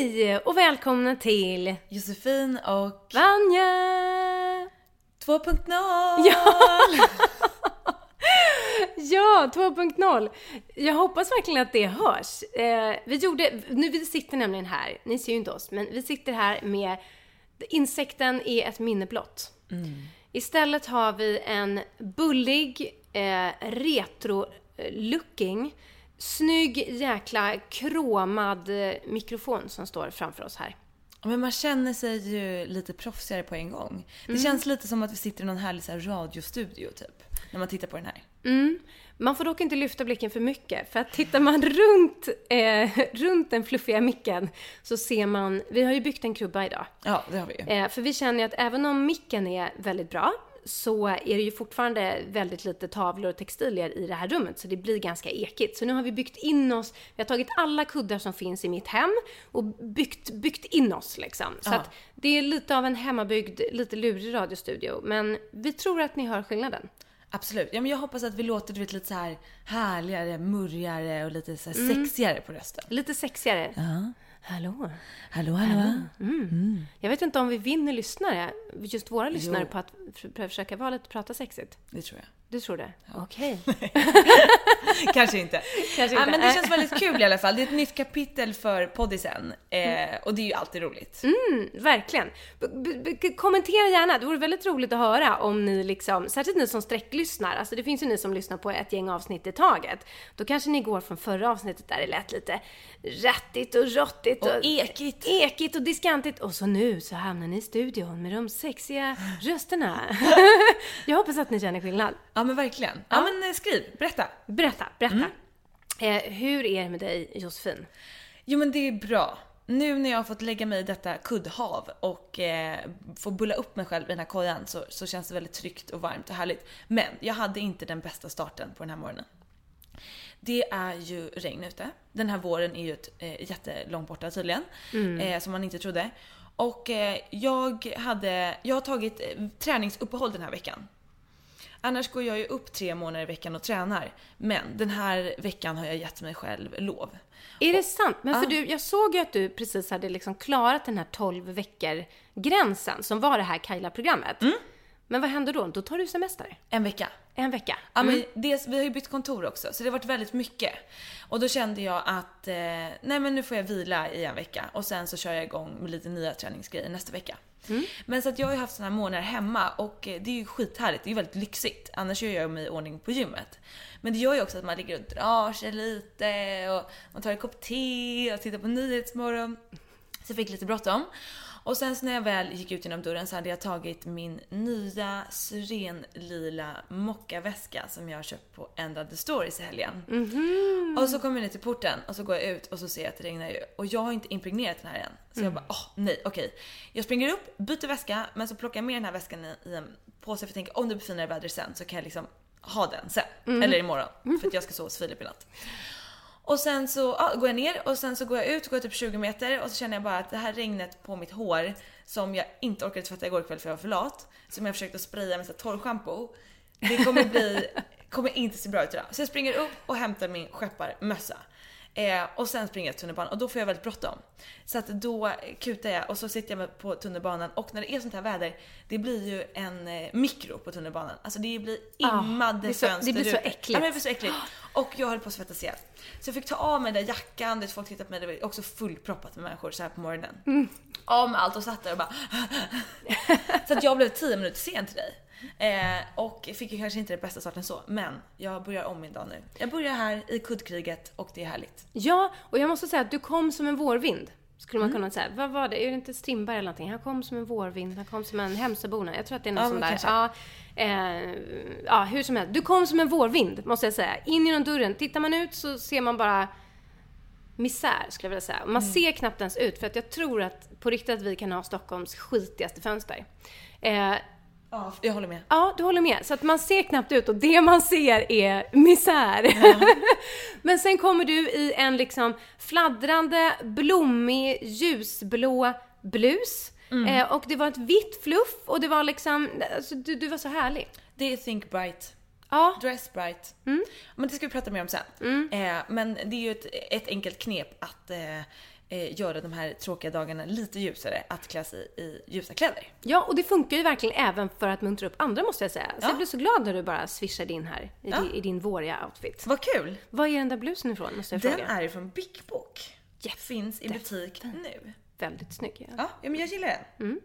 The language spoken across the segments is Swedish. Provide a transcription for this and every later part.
Hej och välkomna till Josefin och Vanja! 2.0! Ja! ja, 2.0. Jag hoppas verkligen att det hörs. Eh, vi gjorde, nu vi sitter nämligen här, ni ser ju inte oss, men vi sitter här med insekten är ett minne blott. Istället har vi en bullig, eh, retro-looking, snygg jäkla kromad eh, mikrofon som står framför oss här. Men man känner sig ju lite proffsigare på en gång. Det känns lite som att vi sitter i någon härlig så här, radiostudio typ. När man tittar på den här. Mm. Man får dock inte lyfta blicken för mycket, för att tittar man runt, eh, runt den fluffiga micken så ser man, vi har ju byggt en krubba idag. Ja, det har vi ju. Eh, för vi känner ju att även om micken är väldigt bra så är det ju fortfarande väldigt lite tavlor och textilier i det här rummet så det blir ganska ekigt. Så nu har vi byggt in oss, vi har tagit alla kuddar som finns i mitt hem och byggt, byggt in oss liksom. Så att det är lite av en hemmabyggd, lite lurig radiostudio. Men vi tror att ni hör skillnaden. Absolut. Ja, men jag hoppas att vi låter du vet, lite så här härligare, murrigare och lite så här sexigare på rösten. Lite sexigare. Ja. Hallå? Hallå, hallå. Jag vet inte om vi vinner lyssnare, just våra lyssnare, Jo. på att försöka vara lite prata sexigt. Det tror jag. Du tror det? Okej. Kanske inte. Kanske Ja, inte. men det känns väldigt kul i alla fall. Det är ett nytt kapitel för poddisen. Eh, och det är ju alltid roligt. Verkligen. B- kommentera gärna, det vore väldigt roligt att höra om ni liksom, särskilt ni som sträcklyssnar, alltså det finns ju ni som lyssnar på ett gäng avsnitt i taget. Då kanske ni går från förra avsnittet där det lät lite rättigt och råttigt Och ekigt. ekigt och diskantigt och så nu så hamnar ni i studion med de sexiga rösterna. Jag hoppas att ni känner skillnad. Ja men verkligen. Ja, men eh, skriv, berätta. Berätta, berätta. Eh, hur är det med dig Josefin? Jo men det är bra. Nu när jag har fått lägga mig i detta kuddhav och eh, få bulla upp mig själv i den här kojan så, så känns det väldigt tryggt och varmt och härligt. Men jag hade inte den bästa starten på den här morgonen. Det är ju regn ute. Den här våren är ju ett, eh, jättelångt borta tydligen. Eh, som man inte trodde. Och eh, jag hade, jag har tagit eh, träningsuppehåll den här veckan. Annars går jag ju upp tre månader i veckan och tränar. Men den här veckan har jag gett mig själv lov. Är det sant? Men för Ja. du, jag såg ju att du precis hade liksom klarat den här 12 veckor gränsen som var det här Kaila-programmet. Mm. Men vad händer då? Då tar du semester? En vecka. En vecka? Ja, Mm. men dels, vi har ju bytt kontor också så det har varit väldigt mycket. Och då kände jag att eh, nej men nu får jag vila i en vecka och sen så kör jag igång med lite nya träningsgrejer nästa vecka. Mm. Men så att jag har ju haft såna här månader hemma och eh, det är ju skithärligt, det är ju väldigt lyxigt. Annars gör jag mig i ordning på gymmet. Men det gör ju också att man ligger och drar sig lite och man tar en kopp te och tittar på Nyhetsmorgon. Så jag fick lite bråttom. Och sen så när jag väl gick ut genom dörren så hade jag tagit min nya syrenlila mockaväska som jag har köpt på Ändrade Stories i helgen. Och så kommer jag ner till porten och så går jag ut och så ser jag att det regnar ju. Och jag har inte impregnerat den här än. Så jag bara, åh nej, okej. Jag springer upp, byter väska, men så plockar jag med den här väskan i, en påse för jag tänker om det blir finare väder sen så kan jag liksom ha den sen. Eller imorgon. För att jag ska sova hos Filip i natt. Och sen så ja, går jag ner och sen så går jag ut, går jag typ 20 meter och så känner jag bara att det här regnet på mitt hår som jag inte orkade tvätta igår kväll för jag var för lat. Som jag försökte spraya med torrschampo. Det kommer bli, kommer inte se bra ut idag. Så jag springer upp och hämtar min skepparmössa. Eh, och sen springer jag till tunnelbanan och då får jag väldigt bråttom. Så att då kutar jag och så sitter jag på tunnelbanan och när det är sånt här väder, det blir ju en eh, mikro på tunnelbanan. Alltså det blir immade det är så- det blir så äckligt. Ja, men det blir så äckligt. Och jag höll på att svettas ihjäl. Så jag fick ta av mig den där jackan, det folk tittade på mig, det var också fullproppat med människor så här på morgonen. Mm. Med allt och satt där och bara Så att jag blev 10 minuter sen till dig. Eh, och fick ju kanske inte det bästa starten så, men jag börjar om min dag nu. Jag börjar här i kuddkriget och det är härligt. Ja, och jag måste säga att du kom som en vårvind. Skulle man kunna säga. Vad var det? Är det inte Strindberg eller någonting? Han kom som en vårvind, han kom som en Hemsöborna. Jag tror att det är något Ja, sånt där. Ja, eh, ja, hur som helst. Du kom som en vårvind, måste jag säga. In genom dörren. Tittar man ut så ser man bara misär, skulle jag vilja säga. Man ser knappt ens ut, för att jag tror att på riktigt att vi kan ha Stockholms skitigaste fönster. Eh, Ja, jag håller med. Ja, du håller med. Så att man ser knappt ut och det man ser är misär. Men sen kommer du i en liksom fladdrande, blommig, ljusblå blus. Eh, och det var ett vitt fluff och det var liksom, alltså, du, du var så härlig. Det är Think Bright. Ja, Dress Bright. Mm. Men det ska vi prata mer om sen. Eh, men det är ju ett, ett enkelt knep att eh, eh, göra de här tråkiga dagarna lite ljusare, att klä sig i ljusa kläder. ja, och det funkar ju verkligen även för att muntra upp andra måste jag säga. Så Ja. jag blev så glad när du bara swishade in här i, Ja. din, i din våriga outfit. Vad kul! Vad är den där blusen ifrån måste jag Den fråga? är från Big Book. Finns i butik nu. Väldigt snygg. Ja. Ja, ja, men jag gillar den. Mm.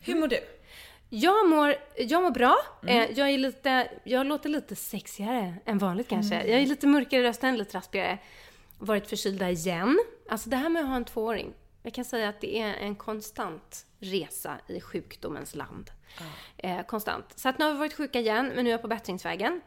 Hur mår du? Jag mår, jag mår bra. Mm. Eh, jag är lite, jag låter lite sexigare än vanligt kanske. Mm. Jag är lite mörkare i rösten, lite raspigare. Varit förkylda igen. Alltså det här med att ha en tvååring. Jag kan säga att det är en konstant resa i sjukdomens land. Eh, konstant. Så att nu har vi varit sjuka igen, men nu är jag på bättringsvägen.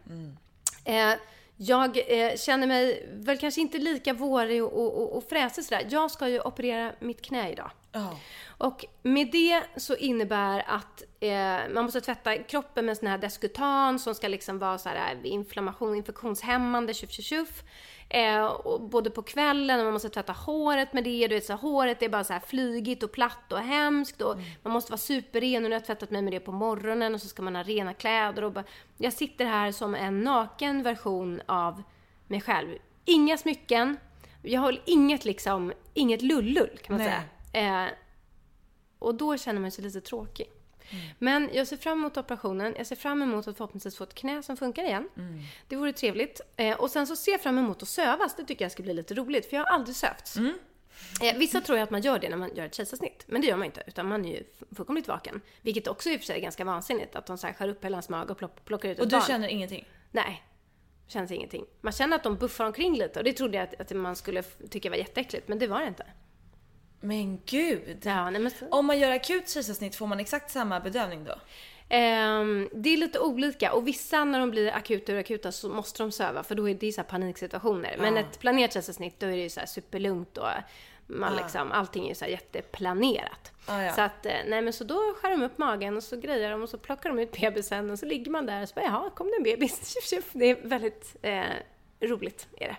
Eh, jag eh, känner mig väl kanske inte lika vårig och, och, och fräsig sådär. Jag ska ju operera mitt knä idag. Ja. Och med det så innebär att eh, man måste tvätta kroppen med sån här Descutan som ska liksom vara så här inflammation, infektionshämmande, tjuff tjuff tjuff. Eh, både på kvällen och man måste tvätta håret med det. Du vet, så här, håret är bara så här flygigt och platt och hemskt och man måste vara superren och nu har jag tvättat mig med det på morgonen och så ska man ha rena kläder och bara, Jag sitter här som en naken version av mig själv. Inga smycken. Jag har inget liksom, inget lullull kan man Nej. säga. Eh, och då känner man sig lite tråkig. Men jag ser fram emot operationen. Jag ser fram emot att förhoppningsvis få ett knä som funkar igen. Det vore trevligt. Eh, och sen så ser jag fram emot att sövas. Det tycker jag ska bli lite roligt, för jag har aldrig sövts. Eh, vissa tror ju att man gör det när man gör ett kejsarsnitt, men det gör man inte, utan man är ju fullkomligt vaken. Vilket också i och för sig är ganska vansinnigt, att de så här skär upp hela ens mage och plock- plockar ut Och ett du barn. känner ingenting? Nej, känns ingenting. Man känner att de buffar omkring lite och det trodde jag att, att man skulle tycka var jätteäckligt, men det var det inte. Men gud! Ja, nej, men Om man gör akut kejsarsnitt får man exakt samma bedövning då? Ehm, det är lite olika och vissa när de blir akuta och akuta så måste de söva för då är det ju så paniksituationer. Men ett planerat kejsarsnitt då är det ju så här superlugnt och man liksom, allting är ju så här jätteplanerat. Ah, ja. Så att, eh, nej men så då skär de upp magen och så grejer de och så plockar de ut bebisen och så ligger man där och så bara jaha, kom det en bebis? Det är väldigt eh, roligt är det.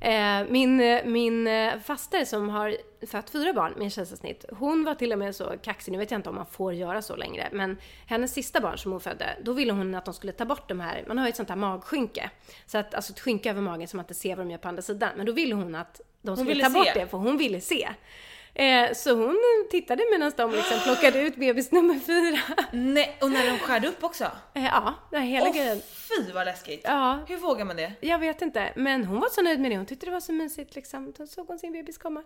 Eh, min, min eh, faster som har fött fyra barn med kejsarsnitt, hon var till och med så kaxig, nu vet jag inte om man får göra så längre, men hennes sista barn som hon födde, då ville hon att de skulle ta bort de här, man har ju ett sånt här magskynke, så att, alltså ett skynke över magen så man inte ser vad de gör på andra sidan, men då ville hon att de skulle ta bort se. det, för hon ville se. Eh, så hon tittade medan de liksom plockade ut bebis nummer fyra. Nej, och när de skärde upp också? Eh, ja, det hela Åh grejen. fy vad läskigt! Ja, Hur vågar man det? Jag vet inte, men hon var så nöjd med det. Hon tyckte det var så mysigt liksom. Då såg hon sin bebis komma.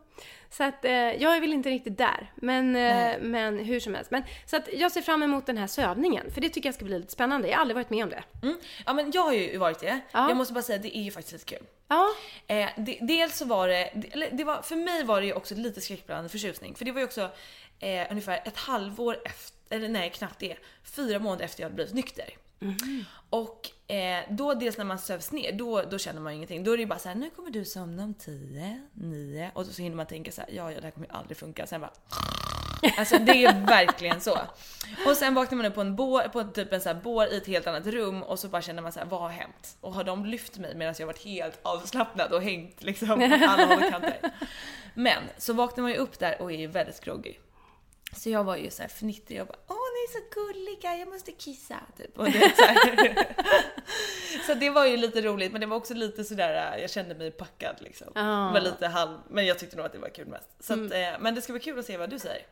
Så att eh, jag är väl inte riktigt där. Men, eh, men hur som helst. Men, så att jag ser fram emot den här sövningen. För det tycker jag ska bli lite spännande. Jag har aldrig varit med om det. Mm. Ja men jag har ju varit det. Ja. Jag måste bara säga det är ju faktiskt lite kul. Ja, Eh, dels så var det, eller det var, för mig var det ju också lite skräckblandad förtjusning. För det var ju också eh, ungefär ett halvår efter, eller nej knappt det, fyra månader efter jag hade blivit nykter. Och eh, då dels när man sövs ner, då, då känner man ju ingenting. Då är det ju bara så här: nu kommer du somna om 10, 9 och så hinner man tänka så här: ja, ja det här kommer ju aldrig funka. Sen bara Alltså det är verkligen så. Och sen vaknar man upp på en bår, på typ en så här bår i ett helt annat rum och så bara känner man så här: vad har hänt? Och har de lyft mig medan jag varit helt avslappnad och hängt liksom på alla håll och kanter? Men så vaknar man ju upp där och är ju väldigt groggy. Så jag var ju så här fnittrig och bara åh är så gulliga, jag måste kissa. Typ. Och det, så, så det var ju lite roligt men det var också lite sådär, jag kände mig packad liksom. Ah. Mm. Var lite halv, men jag tyckte nog att det var kul mest. Så att, eh, men det ska bli kul att se vad du säger.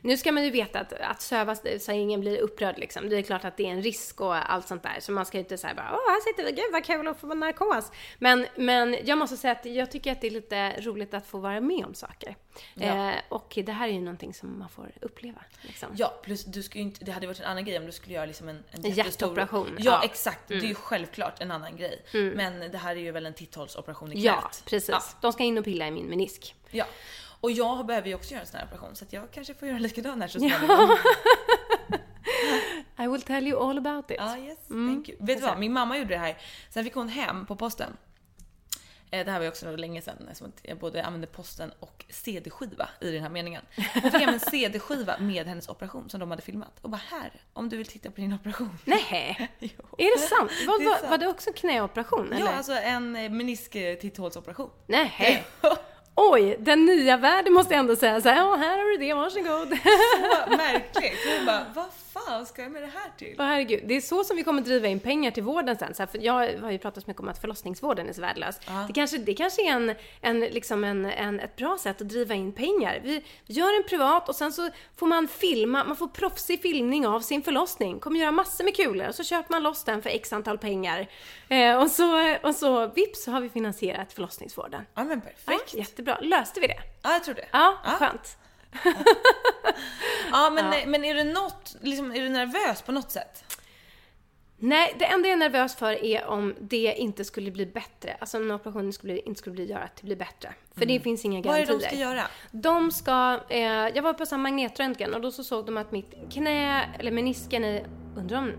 Nu ska man ju veta att, att sövas så ingen blir upprörd liksom. Det är klart att det är en risk och allt sånt där. Så man ska ju inte säga bara åh här sitter vi, gud vad kul att få narkos. Men, men jag måste säga att jag tycker att det är lite roligt att få vara med om saker. Ja. Eh, och det här är ju någonting som man får uppleva. Liksom. Ja, plus du ska inte, det hade varit en annan grej om du skulle göra liksom en, en En hjärtoperation, Ja, ja. Mm. exakt, det är ju självklart en annan grej. Men det här är ju väl en titthålsoperation i knät. Ja, precis. Ja. De ska in och pilla i min menisk. ja. Och jag behöver ju också göra en sån här operation så jag kanske får göra likadan här så småningom. I will tell you all about it. Ja, yes, thank you. Vet du vad, min mamma gjorde det här. Sen fick hon hem på posten. Eh, Det här var ju också länge sedan att jag både använde posten och CD-skiva i den här meningen. Hon fick hem en CD-skiva med hennes operation som de hade filmat. Och bara här, om du vill titta på din operation. Nej, är det sant? Vad, Det var, sant. var det också knäoperation? Eller? Ja, alltså en eh, menisk eh, titthålsoperation. Nej. Oj, den nya världen måste jag ändå säga så här, ja här har du det, varsågod. Så märkligt. Så jag bara, vad fan ska jag med det här till? Åh herregud, det är så som vi kommer driva in pengar till vården sen. Så här, för jag har ju pratat så mycket om att förlossningsvården är så värdelös. Det kanske, det kanske är en, en, liksom en, en, ett bra sätt att driva in pengar. Vi, gör en privat och sen så får man filma, man får proffsig filmning av sin förlossning. Kommer göra massor med kulor och så köper man loss den för x antal pengar. Eh, och, så, och så vips så har vi finansierat förlossningsvården. Ja men perfekt. jättebra, löste vi det? Ja, jag tror det. Ja, Ja. skönt. Ja, men, men är du något, liksom, är du nervös på något sätt? Nej, det enda jag är nervös för är om det inte skulle bli bättre. Alltså om operationen skulle, inte skulle bli, göra att det blir bättre. För det finns inga Mm. Vad är garantier. det de ska göra? De ska, eh, jag var på samma magnetröntgen och då så såg de att mitt knä, eller menisken är, undrar om,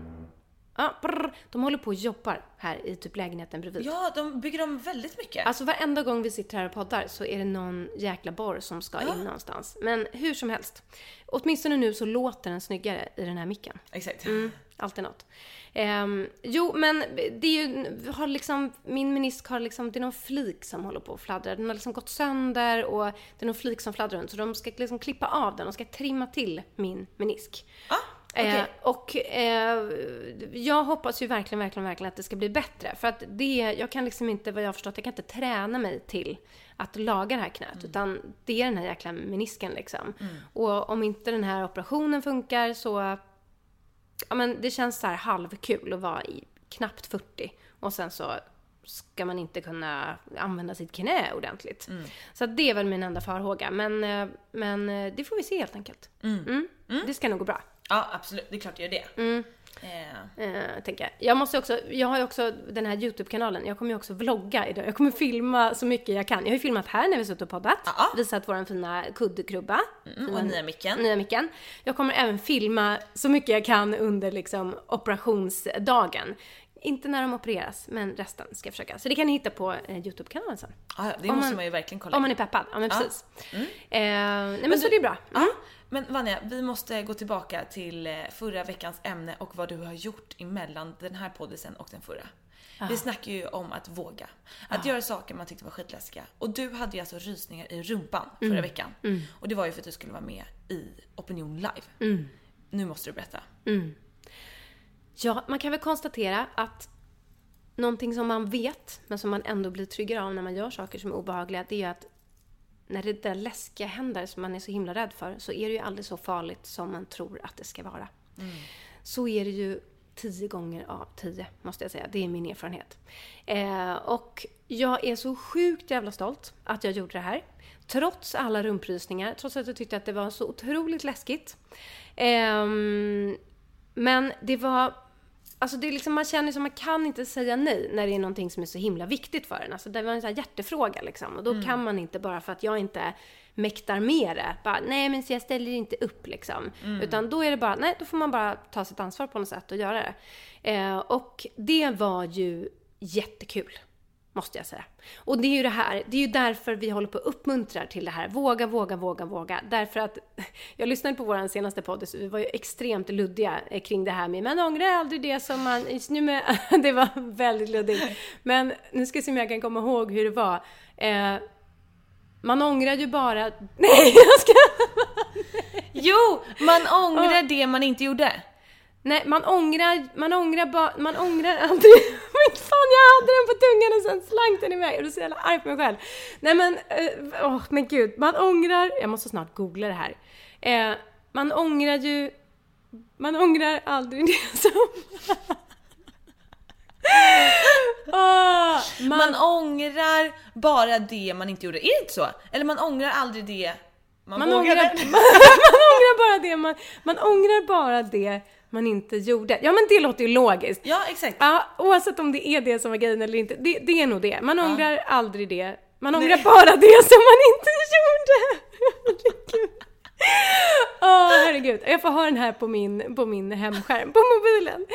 ja, brr, de håller på och jobbar här i typ lägenheten bredvid. Ja, de bygger om väldigt mycket. Alltså varenda gång vi sitter här och poddar så är det någon jäkla borr som ska in någonstans. Men hur som helst. Åtminstone nu så låter den snyggare i den här micken. Exakt. Mm, alltid något. Ehm, jo, men det är ju, har liksom, min menisk har liksom, det är någon flik som håller på att fladdra. Den har liksom gått sönder och det är någon flik som fladdrar runt. Så de ska liksom klippa av den, de ska trimma till min menisk. Ah, okej. Eh, och eh, jag hoppas ju verkligen, verkligen, verkligen att det ska bli bättre. För att det, jag kan liksom inte, vad jag har förstått, jag kan inte träna mig till att laga det här knät. Mm. Utan det är den här jäkla menisken liksom. Och om inte den här operationen funkar så, ja men det känns så här halvkul att vara i knappt 40. Och sen så ska man inte kunna använda sitt knä ordentligt. Mm. Så det är väl min enda farhåga. Men, eh, men eh, det får vi se helt enkelt. Mm. Det ska nog gå bra. Ja, absolut. Det är klart det gör det. Mm. Eh, Eh, tänker jag. jag måste också, jag har ju också den här YouTube-kanalen. Jag kommer ju också vlogga idag. Jag kommer filma så mycket jag kan. Jag har ju filmat här när vi suttit och poddat. Ja. Visat våran fina kuddkrubba. mm, och nya micken. Nya micken. Jag kommer även filma så mycket jag kan under liksom operationsdagen. Inte när de opereras, men resten ska jag försöka. Så det kan ni hitta på eh, YouTube-kanalen sen. Ja, det Om måste man- man ju verkligen kolla Om man är peppad. Ja, men Ja. precis. Eh, nej men, så du- det är bra. Mm. Ja, men Vanja, vi måste gå tillbaka till eh, förra veckans ämne och vad du har gjort emellan den här poddisen och den förra. Vi snackade ju om att våga. Att göra saker man tyckte var skitläskiga. Och du hade ju alltså rysningar i rumpan förra Mm. veckan. Och det var ju för att du skulle vara med i Opinion Live. Mm. Nu måste du berätta. Ja, man kan väl konstatera att någonting som man vet, men som man ändå blir tryggare av när man gör saker som är obehagliga, det är att när det där läskiga händer som man är så himla rädd för, så är det ju aldrig så farligt som man tror att det ska vara. Så är det ju tio gånger av tio, måste jag säga. Det är min erfarenhet. Eh, och jag är så sjukt jävla stolt att jag gjorde det här. Trots alla rumprysningar, trots att jag tyckte att det var så otroligt läskigt. Ehm, men det var Alltså det är liksom, man känner som man kan inte säga nej när det är någonting som är så himla viktigt för en. Alltså det var en sån hjärtefråga liksom. Och då kan man inte bara för att jag inte mäktar med det, bara nej men så jag ställer inte upp liksom. Utan då är det bara, nej då får man bara ta sitt ansvar på något sätt och göra det. Eh, och det var ju jättekul. Måste jag säga. Och det är ju det här, det är ju därför vi håller på att uppmuntra till det här. Våga, våga, våga, våga. Därför att jag lyssnade på vår senaste podd, så vi var ju extremt luddiga eh, kring det här med man ångrar aldrig det som man... Nu med, det var väldigt luddigt. Men nu ska jag se om jag kan komma ihåg hur det var. Eh, man ångrar ju bara... Nej, jag ska... Jo! Man ångrar det man inte gjorde. Nej, man ångrar, man ångrar bara, man ångrar aldrig. Men fan, jag hade den på tungan och sen slank den iväg. Och då är så jävla arg på mig själv. Nej men, eh, åh men gud. Man ångrar, jag måste snart googla det här. Eh, man ångrar ju, man ångrar aldrig det som... Åh, man, Man ångrar bara det man inte gjorde. Är det inte så? Eller man ångrar aldrig det man, man, vågade. ångrar, man, man ångrar bara det man, man ångrar bara det man inte gjorde. Ja men det låter ju logiskt. Ja, exakt. Ja, oavsett om det är det som var grejen eller inte. Det, det är nog det. Man ångrar aldrig det. Man ångrar bara det som man inte gjorde. Herregud. Åh herregud, jag får ha den här på min, på min hemskärm, på mobilen.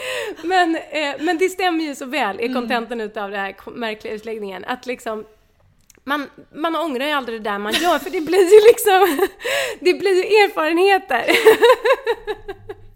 Men, eh, men det stämmer ju så väl i kontentan utav den här märkliga utläggningen. Att liksom, man, man ångrar ju aldrig det där man gör för det blir ju liksom, det blir ju erfarenheter.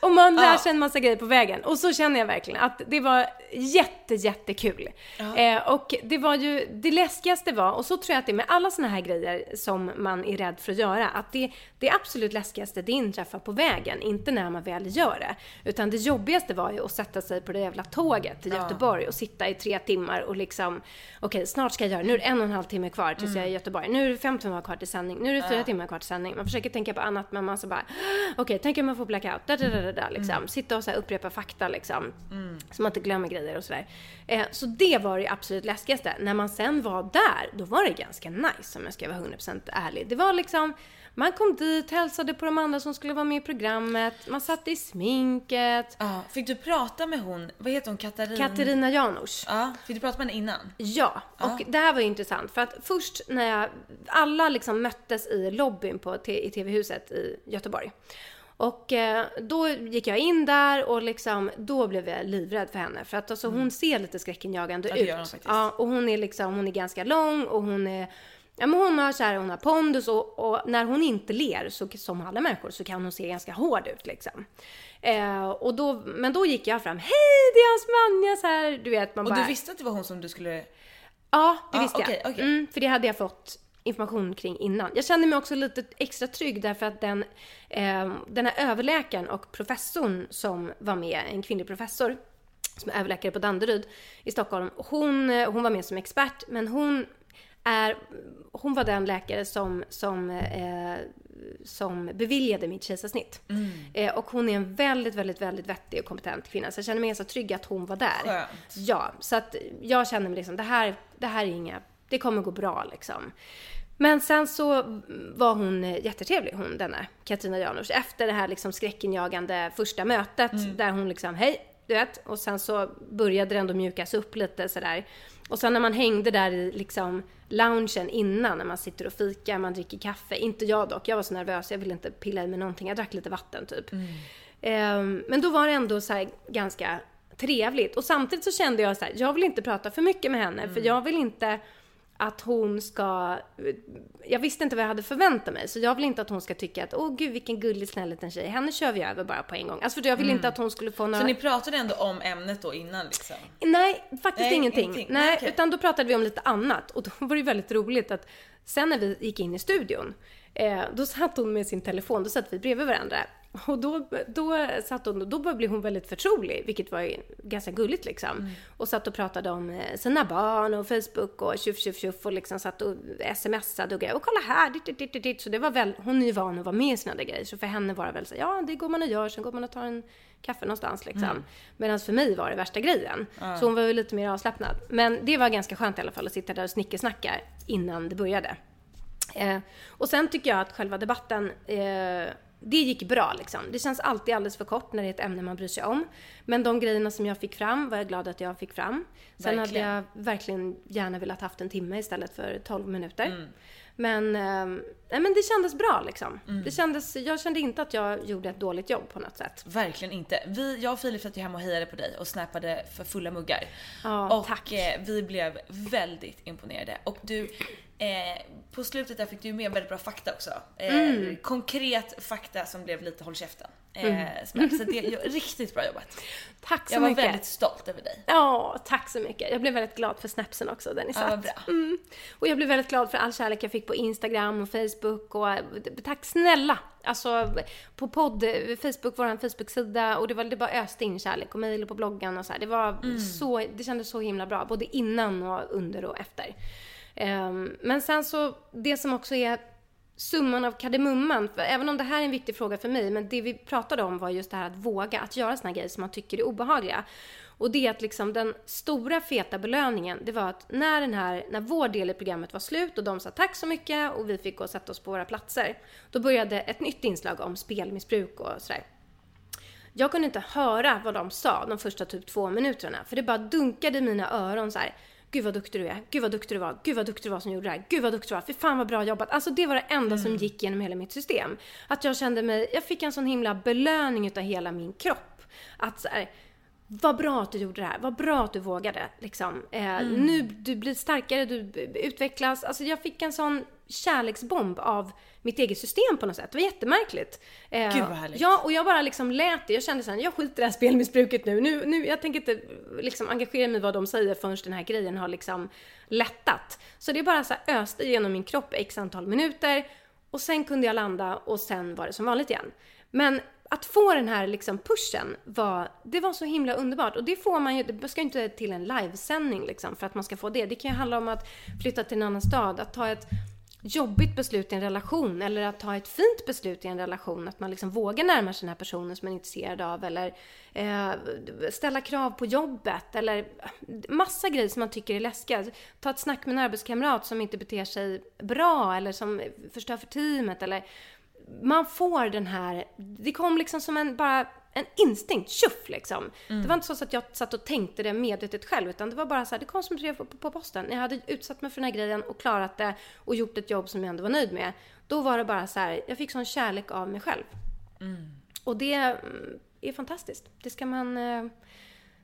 Och man lär sig en massa grejer på vägen. Och så känner jag verkligen att det var jätte, jättekul. Eh, och det var ju, det läskigaste var, och så tror jag att det är med alla såna här grejer som man är rädd för att göra, att det, det absolut läskigaste det inträffar på vägen, inte när man väl gör det. Utan det jobbigaste var ju att sätta sig på det jävla tåget till Göteborg och sitta i tre timmar och liksom, okej snart ska jag göra det, nu är det en och en halv timme kvar tills jag är i Göteborg, nu är det fem timmar kvar till sändning, nu är det fyra timmar kvar till sändning. Man försöker tänka på annat men man så bara, okej tänk om man får blackout, da, da, da, da, da, liksom. Sitta och så upprepa fakta liksom. Så man inte glömmer grejer och sådär. Eh, så det var det absolut läskigaste. När man sen var där, då var det ganska nice om jag ska vara 100% ärlig. Det var liksom, man kom dit, hälsade på de andra som skulle vara med i programmet, man satt i sminket. Ja, fick du prata med hon, vad heter hon, Katarina? Katarina Janouch. Ja, fick du prata med henne innan? Ja, och det här var ju intressant för att först när jag, alla liksom möttes i lobbyn på, i TV-huset i Göteborg. Och eh, då gick jag in där och liksom, då blev jag livrädd för henne. För att alltså, hon ser lite skräckinjagande Ja, ut. hon. Ja, och hon är liksom, hon är ganska lång och hon är Ja men hon har så här, hon har pondus och, och när hon inte ler, så, som alla människor, så kan hon se ganska hård ut liksom. Eh, och då, men då gick jag fram, hej det är hans Vanja så här, du vet man Och bara... du visste att det var hon som du skulle... Ja, det Ja, visste okej, jag. okej. Mm, för det hade jag fått information kring innan. Jag kände mig också lite extra trygg därför att den, eh, den här överläkaren och professorn som var med, en kvinnlig professor som är överläkare på Danderyd i Stockholm, hon, eh, hon var med som expert men hon är, hon var den läkare som, som, eh, som beviljade mitt kejsarsnitt. Eh, och hon är en väldigt, väldigt, väldigt vettig och kompetent kvinna. Så jag känner mig så trygg att hon var där. Skönt. Ja, så att jag känner mig liksom, det här, det här är inga, det kommer gå bra liksom. Men sen så var hon eh, jättetrevlig, hon denna Katarina Janouch. Efter det här liksom skräckinjagande första mötet där hon liksom, hej, du vet. Och sen så började det ändå mjukas upp lite sådär. Och sen när man hängde där i liksom loungen innan, när man sitter och fikar, man dricker kaffe. Inte jag dock, jag var så nervös, jag ville inte pilla i mig någonting. Jag drack lite vatten typ. Ehm, men då var det ändå så här ganska trevligt. Och samtidigt så kände jag så här, jag vill inte prata för mycket med henne, för jag vill inte att hon ska... Jag visste inte vad jag hade förväntat mig, så jag vill inte att hon ska tycka att åh gud vilken gullig snäll liten tjej, henne kör vi över bara på en gång. Alltså för jag vill inte att hon skulle få några... Så ni pratade ändå om ämnet då innan liksom? Nej, faktiskt Nej, ingenting. ingenting. Nej, okej. utan då pratade vi om lite annat. Och då var det ju väldigt roligt att sen när vi gick in i studion, eh, då satt hon med sin telefon, då satt vi bredvid varandra. Och då, då, satt hon, då blev hon väldigt förtrolig, vilket var ganska gulligt liksom. Mm. Och satt och pratade om eh, sina barn och Facebook och tjuff, tjuff, tjuff och liksom satt och smsade och grejer. Och kolla här, ditt, ditt, ditt, ditt. Så det var väl, hon är ju van att vara med i såna där grejer. Så för henne var det väl så ja det går man och gör, sen går man och tar en kaffe någonstans liksom. Mm. Medan för mig var det värsta grejen. Så hon var ju lite mer avslappnad. Men det var ganska skönt i alla fall att sitta där och snickesnacka innan det började. Eh, och sen tycker jag att själva debatten, eh, det gick bra liksom. Det känns alltid alldeles för kort när det är ett ämne man bryr sig om. Men de grejerna som jag fick fram var jag glad att jag fick fram. Sen Verkligen. hade jag verkligen gärna velat haft en timme istället för 12 minuter. Men, eh, nej, men det kändes bra liksom. Det kändes, jag kände inte att jag gjorde ett dåligt jobb på något sätt. Verkligen inte. Vi, jag och Filip satt ju hemma och hejade på dig och snappade för fulla muggar. Ja, och tack. Eh, vi blev väldigt imponerade. Och du, eh, på slutet där fick du med väldigt bra fakta också. Eh, Mm. Konkret fakta som blev lite håll käften. Eh, smäll. Så det är riktigt bra jobbat. Tack så Jag var mycket. väldigt stolt över dig. Ja, tack så mycket. Jag blev väldigt glad för snapsen också ni Ja, satt. vad bra. Mm. Och jag blev väldigt glad för all kärlek jag fick på Instagram och Facebook och eh, tack snälla! Alltså på podd, Facebook, våran Facebook-sida och det var det bara öste in kärlek och mejl och på bloggen och så här. Det var Mm. så, det kändes så himla bra både innan och under och efter. Ehm, men sen så, det som också är summan av kardemumman, för även om det här är en viktig fråga för mig, men det vi pratade om var just det här att våga, att göra såna grejer som man tycker är obehagliga. Och det är att liksom den stora feta belöningen, det var att när den här, när vår del i programmet var slut och de sa tack så mycket och vi fick gå och sätta oss på våra platser, då började ett nytt inslag om spelmissbruk och sådär. Jag kunde inte höra vad de sa de första typ två minuterna, för det bara dunkade i mina öron så här. Gud vad duktig du är, gud vad duktig du var, gud vad duktig du var som gjorde det här, gud vad duktig du var, fy fan vad bra jobbat. Alltså det var det enda som gick genom hela mitt system. Att jag kände mig, jag fick en sån himla belöning utav hela min kropp. Att så här, vad bra att du gjorde det här, vad bra att du vågade. Liksom. Eh, Nu du blir starkare, du utvecklas. Alltså jag fick en sån kärleksbomb av mitt eget system på något sätt. Det var jättemärkligt. Eh, Gud, vad härligt. Ja, och jag bara liksom lät det. Jag kände såhär, jag skiter i det här spelmissbruket nu. nu, nu jag tänker inte liksom engagera mig i vad de säger förrän den här grejen har liksom lättat. Så det är bara så här öste genom min kropp x antal minuter och sen kunde jag landa och sen var det som vanligt igen. Men att få den här liksom pushen var, det var så himla underbart. Och det får man ju, det ska ju inte till en livesändning liksom för att man ska få det. Det kan ju handla om att flytta till en annan stad, att ta ett jobbigt beslut i en relation eller att ta ett fint beslut i en relation. Att man liksom vågar närma sig den här personen som man är intresserad av eller eh, ställa krav på jobbet eller eh, massa grejer som man tycker är läskiga. Ta ett snack med en arbetskamrat som inte beter sig bra eller som förstör för teamet eller man får den här, det kom liksom som en bara en instinkt, tjuff liksom. Det var inte så att jag satt och tänkte det medvetet själv utan det var bara så här, det kom som ett brev på, på posten. När jag hade utsatt mig för den här grejen och klarat det och gjort ett jobb som jag ändå var nöjd med. Då var det bara så här, jag fick sån kärlek av mig själv. Och det mm, är fantastiskt. Det ska man eh,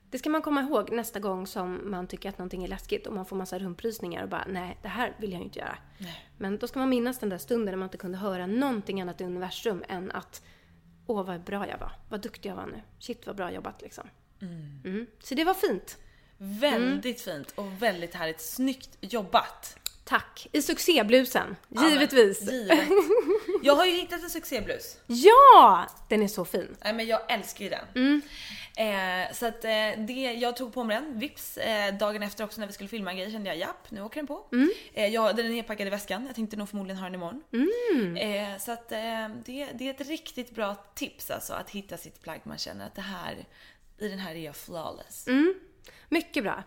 det ska man komma ihåg nästa gång som man tycker att någonting är läskigt och man får massa rumprysningar och bara nej, det här vill jag ju inte göra. Men då ska man minnas den där stunden när man inte kunde höra någonting annat i universum än att åh vad bra jag var, vad duktig jag var nu. Shit vad bra jobbat liksom. Mm. Så det var fint. Väldigt Mm. fint och väldigt härligt. Snyggt jobbat. Tack. I succéblusen, Ja, men, givetvis. givet. Jag har ju hittat en succéblus. Ja! Den är så fin. Nej men jag älskar ju den. Mm. Eh, så att eh, det, jag tog på mig den, vips, eh, dagen efter också när vi skulle filma en grej kände jag japp, nu åker den på. Mm. Eh, jag, den är nedpackad i väskan, jag tänkte nog förmodligen ha den imorgon. Mm. Eh, så att eh, det, det är ett riktigt bra tips alltså att hitta sitt plagg man känner att det här, i den här är jag flawless. Mm. Mycket bra.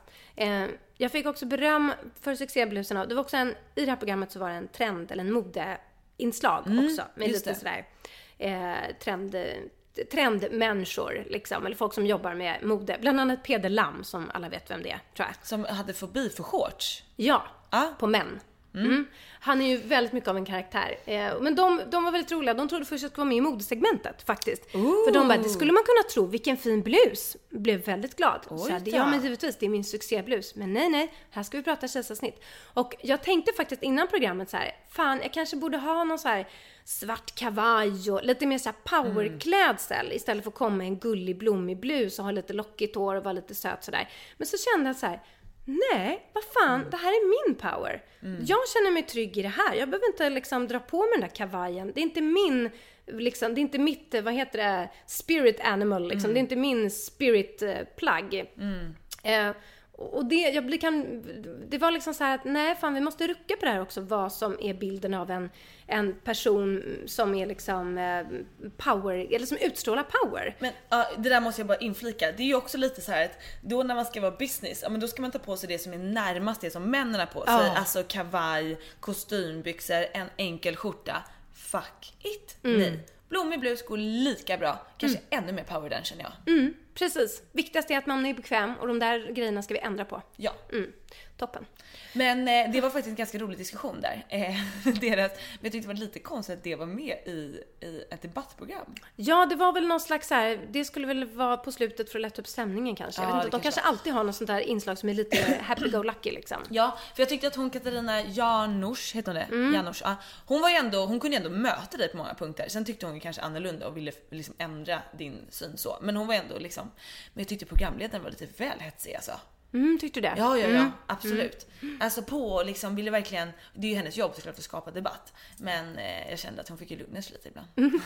Jag fick också beröm för succébluserna. Det var också en, I det här programmet så var det en trend, eller en modeinslag också. Med Mm, lite det. sådär eh, trend, trendmänniskor, liksom. Eller folk som jobbar med mode. Bland annat Peder Lam, som alla vet vem det är, tror jag. Som hade fobi för shorts. Ja, Ja. på män. Mm. Han är ju väldigt mycket av en karaktär. Eh, men de, de var väldigt roliga. De trodde först att jag skulle vara med i modesegmentet faktiskt. För de bara, det skulle man kunna tro, vilken fin blus. Blev väldigt glad. Så här, det, ja men givetvis, det är min succéblus. Men nej, nej, här ska vi prata kejsarsnitt. Och jag tänkte faktiskt innan programmet så här, fan jag kanske borde ha någon så här svart kavaj och lite mer så här powerklädsel istället för att komma i en gullig blommig blus och ha lite lockigt hår och vara lite söt sådär. Men så kände jag så här, Nej, vad fan, det här är min power. Jag känner mig trygg i det här. Jag behöver inte liksom dra på mig den där kavajen. Det är inte min, liksom, det är inte mitt, vad heter det, spirit animal liksom. Det är inte min spirit eh, plug. Eh, och det, jag blir, kan, det var liksom så att nej fan vi måste rucka på det här också vad som är bilden av en, en person som är liksom eh, power, eller som utstrålar power. Men ja, det där måste jag bara inflika. Det är ju också lite så här att då när man ska vara business, ja men då ska man ta på sig det som är närmast det som männen har på sig. Ja. Alltså kavaj, kostymbyxor, en enkel skjorta. Fuck it, nej. Blommig blus går lika bra, kanske Mm. ännu mer power den känner jag. Precis. Viktigast är att man är bekväm och de där grejerna ska vi ändra på. Ja. Mm. Toppen. Men eh, det var faktiskt en ganska rolig diskussion där. Eh, deras, men jag tyckte det var lite konstigt att det var med i, i ett debattprogram. Ja, det var väl någon slags så här, det skulle väl vara på slutet för att lätta upp stämningen kanske. Jag Ja, vet inte, de kanske kanske alltid har något sånt där inslag som är lite happy-go-lucky liksom. Ja, för jag tyckte att hon Katarina Janouch, heter hon det? Mm. Janouch, ja, hon var ju ändå, hon kunde ju ändå möta dig på många punkter. Sen tyckte hon ju kanske annorlunda och ville liksom ändra din syn så. Men hon var ändå liksom, men jag tyckte programledaren var lite väl hetsig alltså. Mm, tyckte du det? Ja, ja, ja, absolut. Alltså på liksom ville verkligen, det är ju hennes jobb såklart att skapa debatt. Men eh, jag kände att hon fick ju lugna sig lite ibland.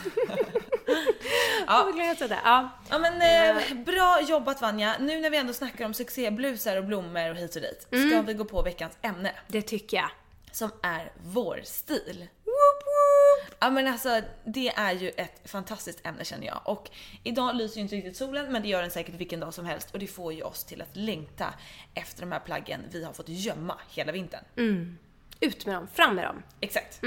Ja. Jag säga det. Ja. Ja men eh, bra jobbat Vanja. Nu när vi ändå snackar om succéblusar och blommor och hit och dit. Ska vi gå på veckans ämne. Det tycker jag. Som är vår stil. Ja men alltså det är ju ett fantastiskt ämne känner jag. Och idag lyser ju inte riktigt solen men det gör den säkert vilken dag som helst. Och det får ju oss till att längta efter de här plaggen vi har fått gömma hela vintern. Ut med dem, fram med dem. Exakt.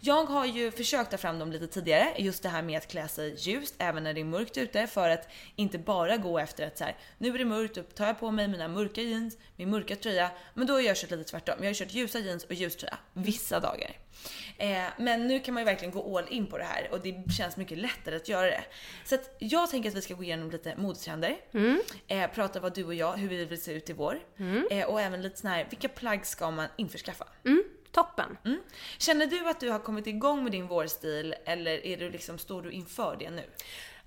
Jag har ju försökt ta fram dem lite tidigare, just det här med att klä sig ljust även när det är mörkt ute för att inte bara gå efter att så här, nu är det mörkt, då tar jag på mig mina mörka jeans, min mörka tröja. Men då har jag kört lite tvärtom. Jag har kört ljusa jeans och ljus tröja vissa dagar. Eh, men nu kan man ju verkligen gå all in på det här och det känns mycket lättare att göra det. Så att jag tänker att vi ska gå igenom lite modetrender, eh, prata vad du och jag, hur vi vill se ut i vår eh, och även lite sån här, vilka plagg ska man införskaffa? Mm, toppen. Mm. Känner du att du har kommit igång med din vårstil eller är du liksom, står du inför det nu?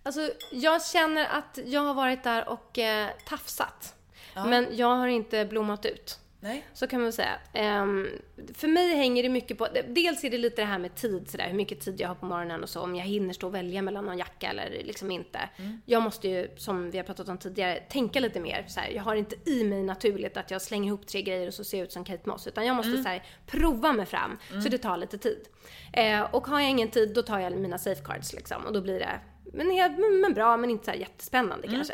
Alltså, jag känner att jag har varit där och eh, tafsat. Men jag har inte blommat ut. Nej? Så kan man väl säga. Ehm, för mig hänger det mycket på, dels är det lite det här med tid sådär, hur mycket tid jag har på morgonen och så, om jag hinner stå och välja mellan någon jacka eller liksom inte. Jag måste ju, som vi har pratat om tidigare, tänka lite mer så här, Jag har inte i mig naturligt att jag slänger ihop tre grejer och så ser jag ut som Kate Moss, utan jag måste så här, prova mig fram. Så det tar lite tid. Eh, och har jag ingen tid, då tar jag mina safeguards liksom, och då blir det men, men bra, men inte så jättespännande kanske.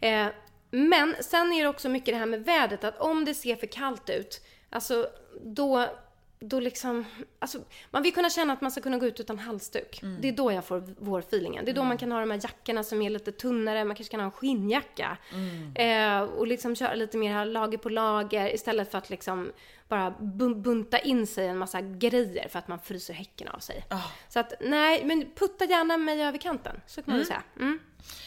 Eh, men sen är det också mycket det här med vädret, att om det ser för kallt ut, alltså då, då liksom, alltså man vill kunna känna att man ska kunna gå ut utan halsduk. Det är då jag får vårfeelingen. Det är då man kan ha de här jackorna som är lite tunnare, man kanske kan ha en skinnjacka. Eh, och liksom köra lite mer här lager på lager istället för att liksom bara bu- bunta in sig en massa grejer för att man fryser häcken av sig. Så att nej, men putta gärna mig över kanten, så kan man väl säga. Mm.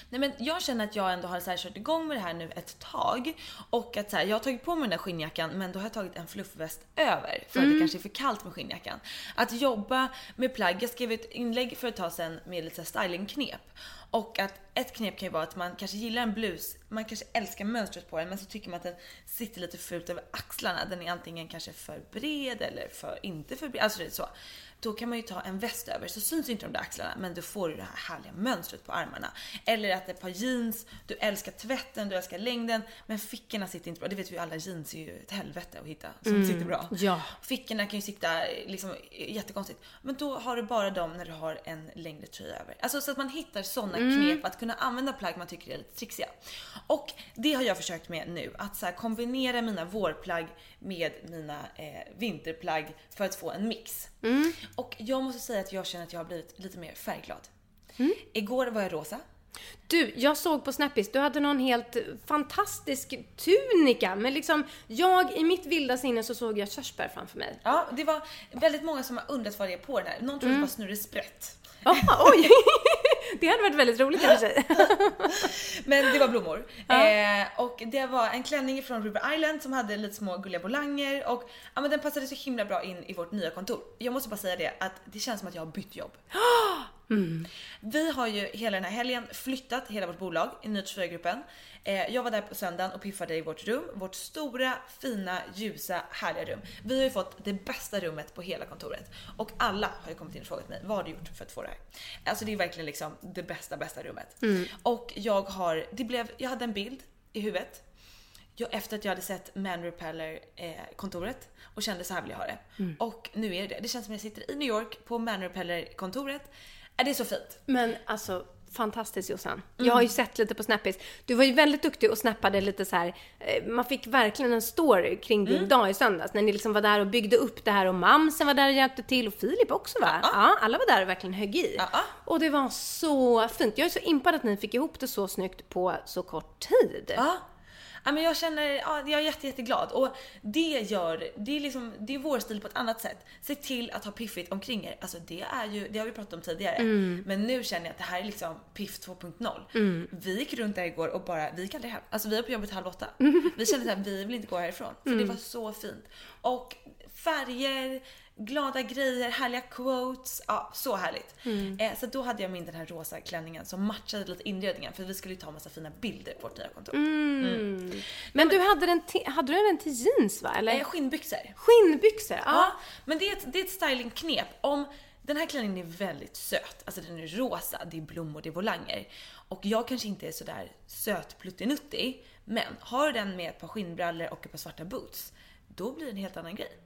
Nej men jag känner att jag ändå har så här kört igång med det här nu ett tag. Och att så här, jag har tagit på mig den där skinnjackan men då har jag tagit en fluffväst över. För att det kanske är för kallt med skinnjackan. Att jobba med plagg, jag skrev ett inlägg för ett tag sedan med lite stylingknep. Och att ett knep kan ju vara att man kanske gillar en blus, man kanske älskar mönstret på den men så tycker man att den sitter lite fult över axlarna. Den är antingen kanske för bred eller för inte för bred. Alltså det är så. Då kan man ju ta en väst över så syns inte de där axlarna men du får ju det här härliga mönstret på armarna. Eller att ett par jeans, du älskar tvätten, du älskar längden men fickorna sitter inte bra. Det vet vi ju alla, jeans är ju ett helvete att hitta som sitter bra. Ja. Fickorna kan ju sitta liksom jättekonstigt. Men då har du bara dem när du har en längre tröja över. Alltså så att man hittar sådana knep att kunna använda plagg man tycker är lite trixiga. Och det har jag försökt med nu. Att så kombinera mina vårplagg med mina eh, vinterplagg för att få en mix. Och jag måste säga att jag känner att jag har blivit lite mer färgglad. Igår var jag rosa. Du, jag såg på Snappis, du hade någon helt fantastisk tunika. Men liksom, jag i mitt vilda sinne så såg jag körsbär framför mig. Ja, det var väldigt många som har undrat vad det är på den här. Någon trodde det var snurresprätt. Jaha, oj! Det hade varit väldigt roligt i och för sig. Men det var blommor. Eh, och det var en klänning från River Island som hade lite små gulliga volanger och ja, men den passade så himla bra in i vårt nya kontor. Jag måste bara säga det att det känns som att jag har bytt jobb. Vi har ju hela den här helgen flyttat hela vårt bolag i Ny 24-gruppen. Eh, jag var där på söndagen och piffade i vårt rum. Vårt stora, fina, ljusa, härliga rum. Vi har ju fått det bästa rummet på hela kontoret. Och alla har ju kommit in och frågat mig, vad har du gjort för att få det här? Alltså det är verkligen liksom det bästa, bästa rummet. Och jag har, det blev, jag hade en bild i huvudet. Jag, efter att jag hade sett Man Repeller eh, kontoret och kände så här vill jag ha det. Och nu är det det. Det känns som jag sitter i New York på Man Repeller kontoret. Det är så fint? Men alltså, fantastiskt Jossan. Jag har ju sett lite på Snappis. Du var ju väldigt duktig och snappade lite så här. eh, Man fick verkligen en story kring din dag i söndags. När ni liksom var där och byggde upp det här och mamsen var där och hjälpte till och Filip också va? Ja, alla var där och verkligen högg i. Ja. Och det var så fint. Jag är så impad att ni fick ihop det så snyggt på så kort tid. Ja. Ja, men jag känner, ja, jag är jätte, jätteglad och det gör, det är liksom, det är vår stil på ett annat sätt. Se till att ha piffigt omkring er. Alltså det är ju, det har vi pratat om tidigare. Men nu känner jag att det här är liksom piff 2.0. Vi gick runt där igår och bara, vi gick aldrig hem. Alltså vi var på jobbet halv åtta. Vi kände att vi vill inte gå härifrån. För det var så fint. Och färger, glada grejer, härliga quotes. Ja, så härligt. Eh, så då hade jag min den här rosa klänningen som matchade lite inredningen för vi skulle ju ta massa fina bilder på vårt nya kontor. Men du hade den till, hade du den till jeans va? Eller? Eh, skinnbyxor. Skinnbyxor? Ja. Ja, men det är ett, det är ett stylingknep. Om den här klänningen är väldigt söt, alltså den är rosa, det är blommor, det är volanger. Och jag kanske inte är sådär söt pluttinuttig, men har du den med ett par skinnbrallor och ett par svarta boots, då blir det en helt annan grej.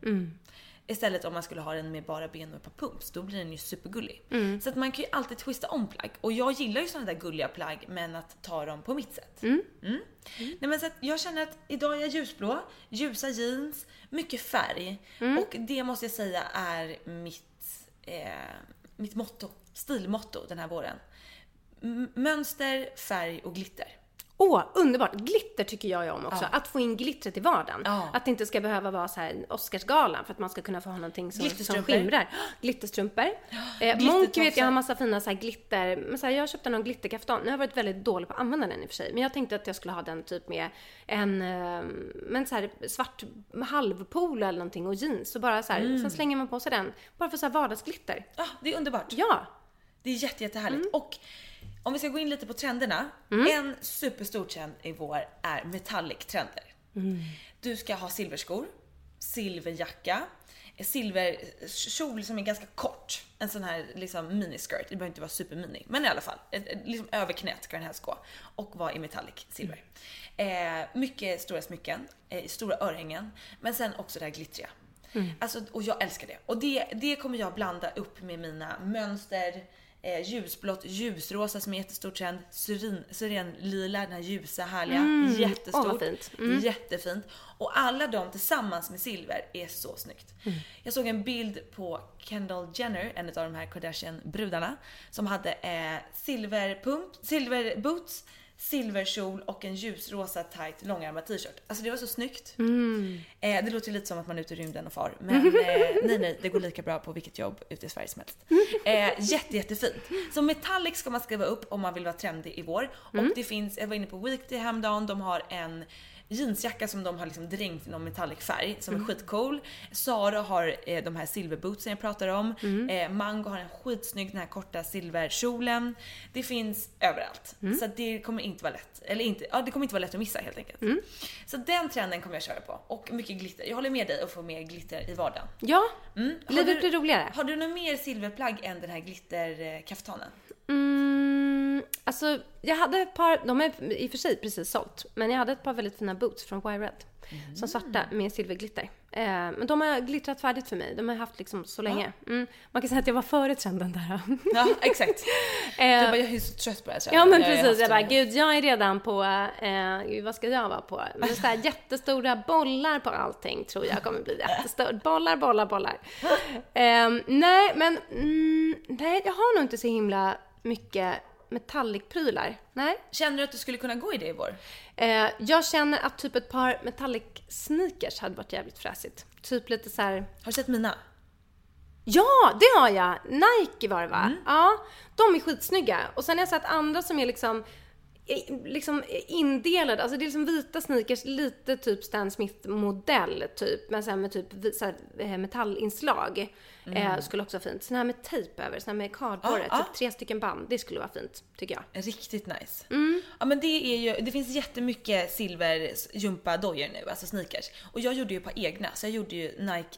Istället om man skulle ha den med bara ben och ett par pumps, då blir den ju supergullig. Så att man kan ju alltid twista om plagg. Och jag gillar ju sådana där gulliga plagg, men att ta dem på mitt sätt. Mm. Nej, men så att jag känner att idag är jag ljusblå, ljusa jeans, mycket färg. Och det måste jag säga är mitt, eh, mitt motto, stilmotto den här våren. M- mönster, färg och glitter. Åh, underbart! Glitter tycker jag ju om också. Att få in glittret i vardagen. Ja. Att det inte ska behöva vara så här Oscarsgalan för att man ska kunna få ha någonting som, som skimrar. Glitterstrumpor. Eh, Monk vet jag har massa fina så här glitter, men så här, jag köpte någon glitterkaftan. Nu har jag varit väldigt dålig på att använda den i och för sig. Men jag tänkte att jag skulle ha den typ med en, eh, men så här svart halvpolo eller någonting och jeans. Och bara så här, Mm. sen slänger man på sig den. Bara för så här vardagsglitter. Ja, det är underbart. Ja! Det är jätte, jättehärligt. Mm. Och om vi ska gå in lite på trenderna. En superstor trend i vår är metallic-trender. Mm. Du ska ha silverskor, silverjacka, silverkjol som är ganska kort. En sån här liksom miniskirt, det behöver inte vara supermini. Men i alla fall, liksom över knät ska den här gå. Och vara i metallic silver. Eh, mycket stora smycken, eh, stora örhängen. Men sen också det här glittriga. Alltså, och jag älskar det. Och det, det kommer jag blanda upp med mina mönster, eh, ljusblått, ljusrosa som är jättestor trend, syren, syrenlila, den här ljusa härliga, jättestort. Åh, vad fint. Mm. Jättefint. Och alla de tillsammans med silver är så snyggt. Mm. Jag såg en bild på Kendall Jenner, en av de här Kardashian-brudarna, som hade eh, silverpump, silverboots, silverkjol och en ljusrosa tight långärmad t-shirt. Alltså det var så snyggt. Mm. Eh, det låter ju lite som att man är ute i rymden och far. Men eh, nej nej, det går lika bra på vilket jobb ute i Sverige som helst. Eh, jätte jättefint. Så metallic ska man skriva upp om man vill vara trendig i vår. Och det finns, jag var inne på Weekday häromdagen, de har en jeansjacka som de har liksom dränkt i någon metallic färg som är skitcool. Sara har eh, de här silverbootsen jag pratar om. Eh, Mango har en skitsnygg den här korta silverkjolen. Det finns överallt. Så att det kommer inte vara lätt. Eller inte, ja det kommer inte vara lätt att missa helt enkelt. Så den trenden kommer jag köra på. Och mycket glitter. Jag håller med dig att få mer glitter i vardagen. Ja, Mm. Livet blir roligare. Har du något mer silverplagg än den här glitterkaftanen? Mm, alltså, jag hade ett par, de är i och för sig precis sålt, men jag hade ett par väldigt fina boots från Wired. Som svarta med silverglitter. Eh, men de har glittrat färdigt för mig. De har jag haft liksom så länge. Mm, man kan säga att jag var före trenden där. Ja, exakt. Eh, bara, jag är så trött på det här Ja men precis, jag bara gud jag är redan på, eh, vad ska jag vara på? Men så här jättestora bollar på allting tror jag kommer bli jättestort. Bollar, bollar, bollar. Eh, nej men, mm, nej jag har nog inte så himla mycket metallic-prylar. Nej. Känner du att du skulle kunna gå i det i vår? Eh, jag känner att typ ett par metallic sneakers hade varit jävligt fräsigt. Typ lite så här. Har du sett mina? Ja, det har jag! Nike var det va? Ja, de är skitsnygga. Och sen har jag sett andra som är liksom liksom indelade, alltså det är liksom vita sneakers, lite typ Stan Smith-modell typ, men sen med typ så här, eh, metallinslag. Eh, skulle också vara fint. Såna här med tejp över, såna här med cardboard, Ja, ja. typ tre stycken band. Det skulle vara fint, tycker jag. Riktigt nice. Mm. Ja men det är ju, det finns jättemycket silver gympadojor nu, alltså sneakers. Och jag gjorde ju ett par egna, så jag gjorde ju Nike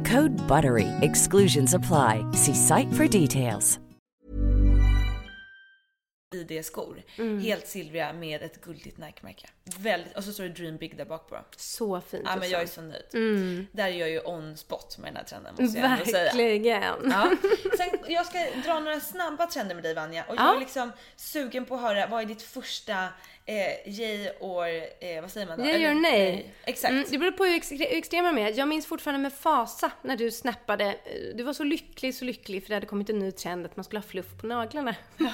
Code BUTTERY. Exclusions apply. See site for details. ID-skor. Helt silvriga med ett guldigt Nike-märke. Väldigt, och så står det Dream Big där bak på. Så fint. Ja men jag är så nöjd. Där är jag ju on spot med den här trenden måste jag ändå säga. Verkligen. Ja. Sen, jag ska dra några snabba trender med dig Vanja och jag Ja. är liksom sugen på att höra vad är ditt första eh, yay or eh, vad säger man då? Yay or Eller- nej. Exakt. Mm, det beror på hur extre- hur extrem man är. Jag minns fortfarande med fasa när du snappade. eh, Du var så lycklig, så lycklig för det hade kommit en ny trend att man skulle ha fluff på naglarna.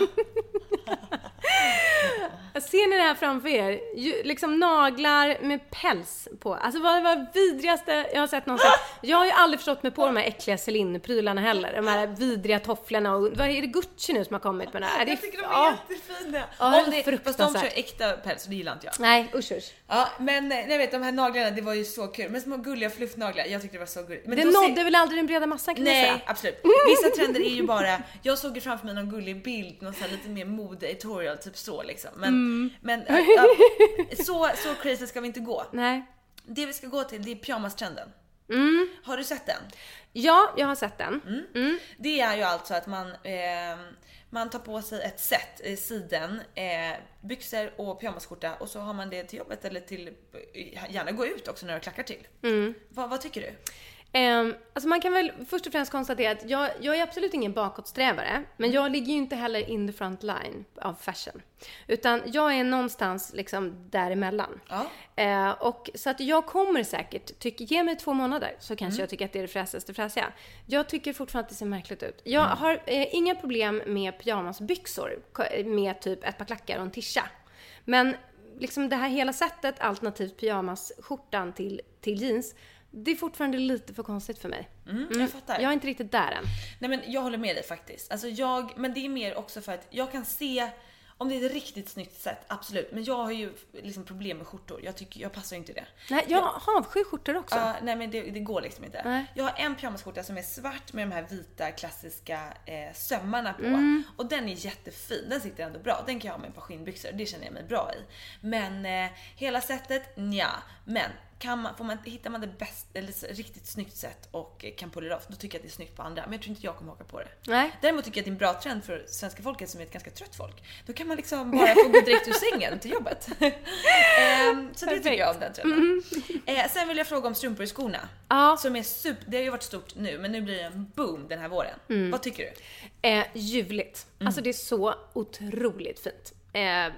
Ser ni det här framför er? Liksom naglar med päls på. Alltså vad var det vidrigaste jag har sett någonsin. Jag har ju aldrig förstått mig på de här äckliga Celine-prylarna heller. De här vidriga tofflorna och vad är det Gucci nu som har kommit med det här? Jag tycker de är Ja. jättefina. Ja, Om det, fast de kör äkta päls och det gillar inte jag. Nej, usch usch. Ja men eh, jag vet de här naglarna det var ju så kul. Men små gulliga fluffnaglar, jag tyckte det var så gulligt. Men Det då ser- nådde väl aldrig den breda massan kan Nej, säga. absolut. Vissa trender är ju bara, jag såg ju framför mig någon gullig bild, någon så här lite mer mode-editorial, typ så liksom. Men, Mm. men ja, så, så crazy ska vi inte gå. Nej. Det vi ska gå till, det är pyjamastrenden. Mm. Har du sett den? Ja, jag har sett den. Mm. Det är ju alltså att man, eh, man tar på sig ett set, eh, siden, eh, byxor och pyjamasskjorta och så har man det till jobbet eller till, gärna gå ut också när du klackar till. Mm. Vad, vad tycker du? Um, alltså man kan väl först och främst konstatera att jag, jag är absolut ingen bakåtsträvare, men jag ligger ju inte heller in the front line av fashion. Utan jag är någonstans liksom däremellan. Ja. Eh, och så att jag kommer säkert, tyck, ge mig två månader så kanske jag tycker att det är det fräsigaste fräsiga. Jag tycker fortfarande att det ser märkligt ut. Jag har eh, inga problem med pyjamasbyxor med typ ett par klackar och en tisha. Men liksom det här hela sättet, alternativt pyjamasskjortan till, till jeans, det är fortfarande lite för konstigt för mig. Mm, jag fattar. Jag är inte riktigt där än. Nej men jag håller med dig faktiskt. Alltså jag, men det är mer också för att jag kan se om det är ett riktigt snyggt sätt, absolut. Men jag har ju liksom problem med skjortor. Jag tycker, jag passar ju inte i det. Nej, jag avskyr skjortor också. Ja, nej men det, det går liksom inte. Nej. Jag har en pyjamasskjorta som är svart med de här vita klassiska eh, sömmarna på. Mm. Och den är jättefin, den sitter ändå bra. Den kan jag ha med ett par skinnbyxor, det känner jag mig bra i. Men eh, hela sättet, nja. Men kan man, får man, hittar man det bäst, eller riktigt snyggt sätt och kan pull it off, då tycker jag att det är snyggt på andra. Men jag tror inte jag kommer haka på det. Nej. Däremot tycker jag att det är en bra trend för svenska folket som är ett ganska trött folk. Då kan man liksom bara få gå direkt ur sängen till jobbet. Ehm, så det tycker jag om den trenden. Eh, sen vill jag fråga om strumpor i skorna. Ja. Som är super, det har ju varit stort nu men nu blir det en boom den här våren. Vad tycker du? Eh, ljuvligt. Alltså det är så otroligt fint. Eh,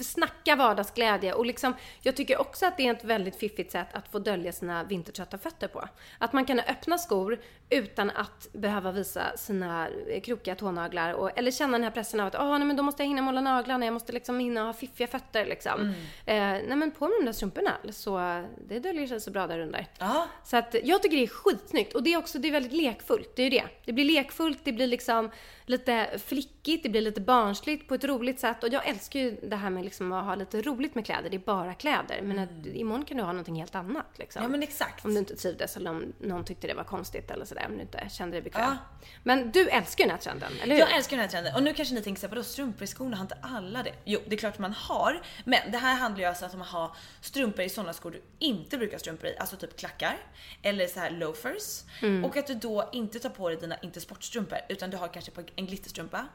snacka vardagsglädje och liksom, jag tycker också att det är ett väldigt fiffigt sätt att få dölja sina vintertrötta fötter på. Att man kan öppna skor utan att behöva visa sina eh, krokiga tånaglar och, eller känna den här pressen av att ah, nej, men då måste jag hinna måla naglarna, jag måste liksom hinna ha fiffiga fötter liksom. Eh, nej men på med de där strumporna så det döljer sig så bra där under. Ja. Så att jag tycker det är skitsnyggt och det är också det är väldigt lekfullt. Det är ju det. Det blir lekfullt, det blir liksom lite flickigt, det blir lite barnsligt på ett roligt sätt. Och jag älskar ju det här med liksom att ha lite roligt med kläder. Det är bara kläder. Men att imorgon kan du ha någonting helt annat liksom. Ja men exakt. Om du inte trivdes eller om någon tyckte det var konstigt eller sådär. Om du inte kände dig bekväm. Ja. Men du älskar ju den här trenden, eller hur? Jag älskar den här trenden. Och nu kanske ni tänker såhär, vadå strumpor i skorna, har inte alla det? Jo, det är klart man har. Men det här handlar ju alltså om att ha strumpor i sådana skor du inte brukar strumpor i. Alltså typ klackar. Eller så här loafers. Och att du då inte tar på dig dina inte sportstrumpor utan du har kanske en glitterstrumpa.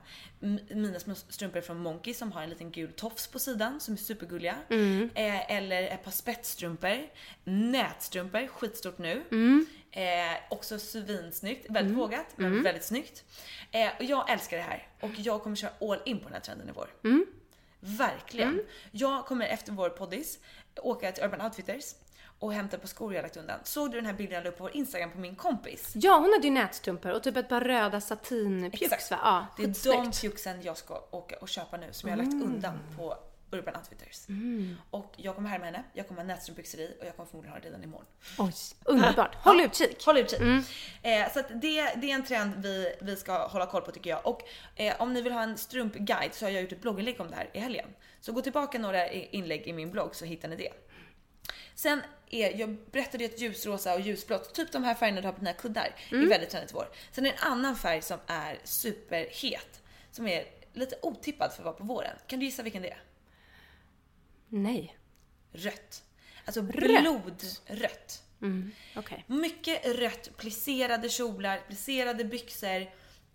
Mina små strumpor från Monkey som har en liten gul tofs på sidan som är supergulliga. Eh, eller ett par spetsstrumpor. Nätstrumpor, skitstort nu. Eh, också svinsnyggt, väldigt vågat men väldigt snyggt. Eh, och jag älskar det här och jag kommer köra all in på den här trenden i vår. Verkligen. Jag kommer efter vår poddis åka till Urban Outfitters och hämta på skor jag lagt undan. Såg du den här bilden jag la upp på vår Instagram på min kompis? Ja, hon hade ju nätstrumpor och typ ett par röda satinpjucks va? Ja, det är de pjuxen jag ska åka och köpa nu som jag har lagt undan på Urban Outfitters. Och jag kommer härma henne, jag kommer ha nätstrumpbyxor i och jag kommer förmodligen ha det redan imorgon. Oj, underbart. Håll utkik. Håll utkik. Eh, så att det, det är en trend vi, vi ska hålla koll på tycker jag. Och eh, om ni vill ha en strumpguide så har jag gjort ett blogginlägg om det här i helgen. Så gå tillbaka några inlägg i min blogg så hittar ni det. Sen är, jag berättade ju att ljusrosa och ljusblått, typ de här färgerna du har på dina kuddar, är väldigt trendigt i vår. Sen är det en annan färg som är superhet, som är lite otippad för att vara på våren. Kan du gissa vilken det är? Nej. Rött. Alltså Rött? blodrött. Okej. Mycket rött, plisserade kjolar, plisserade byxor.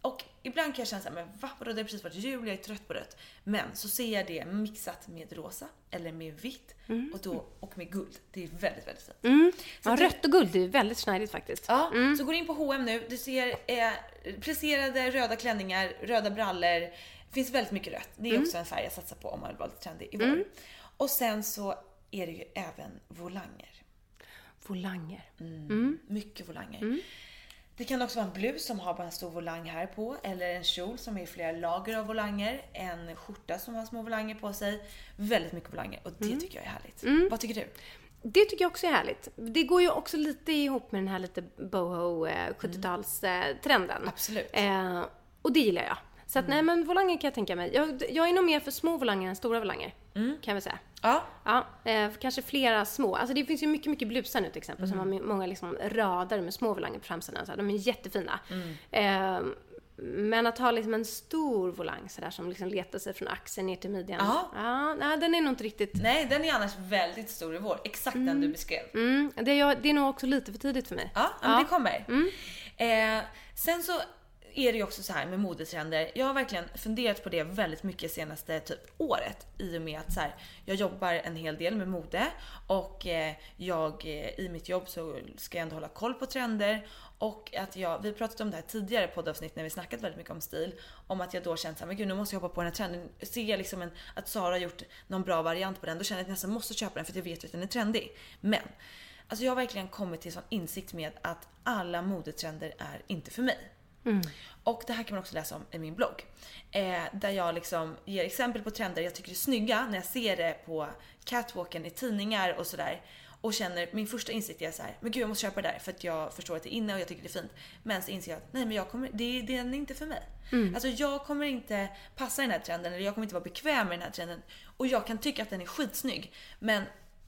Och ibland kan jag känna såhär, men va? Vadå, det har precis varit jul, jag är trött på rött. Men så ser jag det mixat med rosa eller med vitt och, då, och med guld. Det är väldigt, väldigt fint. Mm. Ja, rött och guld, det är väldigt snajdigt faktiskt. Ja, så går in på H&M nu. Du ser eh, plisserade röda klänningar, röda brallor. Det finns väldigt mycket rött. Det är också en färg jag satsar på om man vill vara lite trendig i vår. Och sen så är det ju även volanger. Volanger. Mycket volanger. Det kan också vara en blus som har bara en stor volang här på. Eller en kjol som är i flera lager av volanger. En skjorta som har små volanger på sig. Väldigt mycket volanger och det tycker jag är härligt. Vad tycker du? Det tycker jag också är härligt. Det går ju också lite ihop med den här lite boho eh, 70-talstrenden. Absolut. Eh, och det gillar jag. Så att nej men volanger kan jag tänka mig. Jag, jag är nog mer för små volanger än stora volanger. Kan jag väl säga. Ja, Ja, eh, kanske flera små. Alltså det finns ju mycket, mycket blusar nu till exempel som har många liksom rader med små volanger på framsidan. Så här, de är jättefina. Eh, men att ha liksom en stor volang sådär som liksom letar sig från axeln ner till midjan. Ja. Ja, nej, den är nog inte riktigt... nej den är annars väldigt stor i vår. Exakt den du beskrev. Mm, det, är, det är nog också lite för tidigt för mig. Ja, ja. men det kommer. Eh, sen så är det ju också så här med modetrender. Jag har verkligen funderat på det väldigt mycket senaste typ året i och med att så här, jag jobbar en hel del med mode och eh, jag eh, i mitt jobb så ska jag ändå hålla koll på trender och att jag, vi pratade om det här tidigare poddavsnitt när vi snackat väldigt mycket om stil. Om att jag då känt såhär, men gud nu måste jag hoppa på den här trenden. Ser jag liksom en, att Sara har gjort någon bra variant på den, då känner jag att jag nästan måste köpa den för att jag vet att den är trendig. Men Alltså jag har verkligen kommit till sån insikt med att alla modetrender är inte för mig. Och det här kan man också läsa om i min blogg. Eh, där jag liksom ger exempel på trender jag tycker är snygga när jag ser det på catwalken i tidningar och sådär. Och känner, min första insikt är så här, men gud jag måste köpa det där för att jag förstår att det är inne och jag tycker det är fint. Men så inser jag att nej men jag kommer, det, det är inte för mig. Alltså jag kommer inte passa i den här trenden eller jag kommer inte vara bekväm med den här trenden. Och jag kan tycka att den är skitsnygg. Men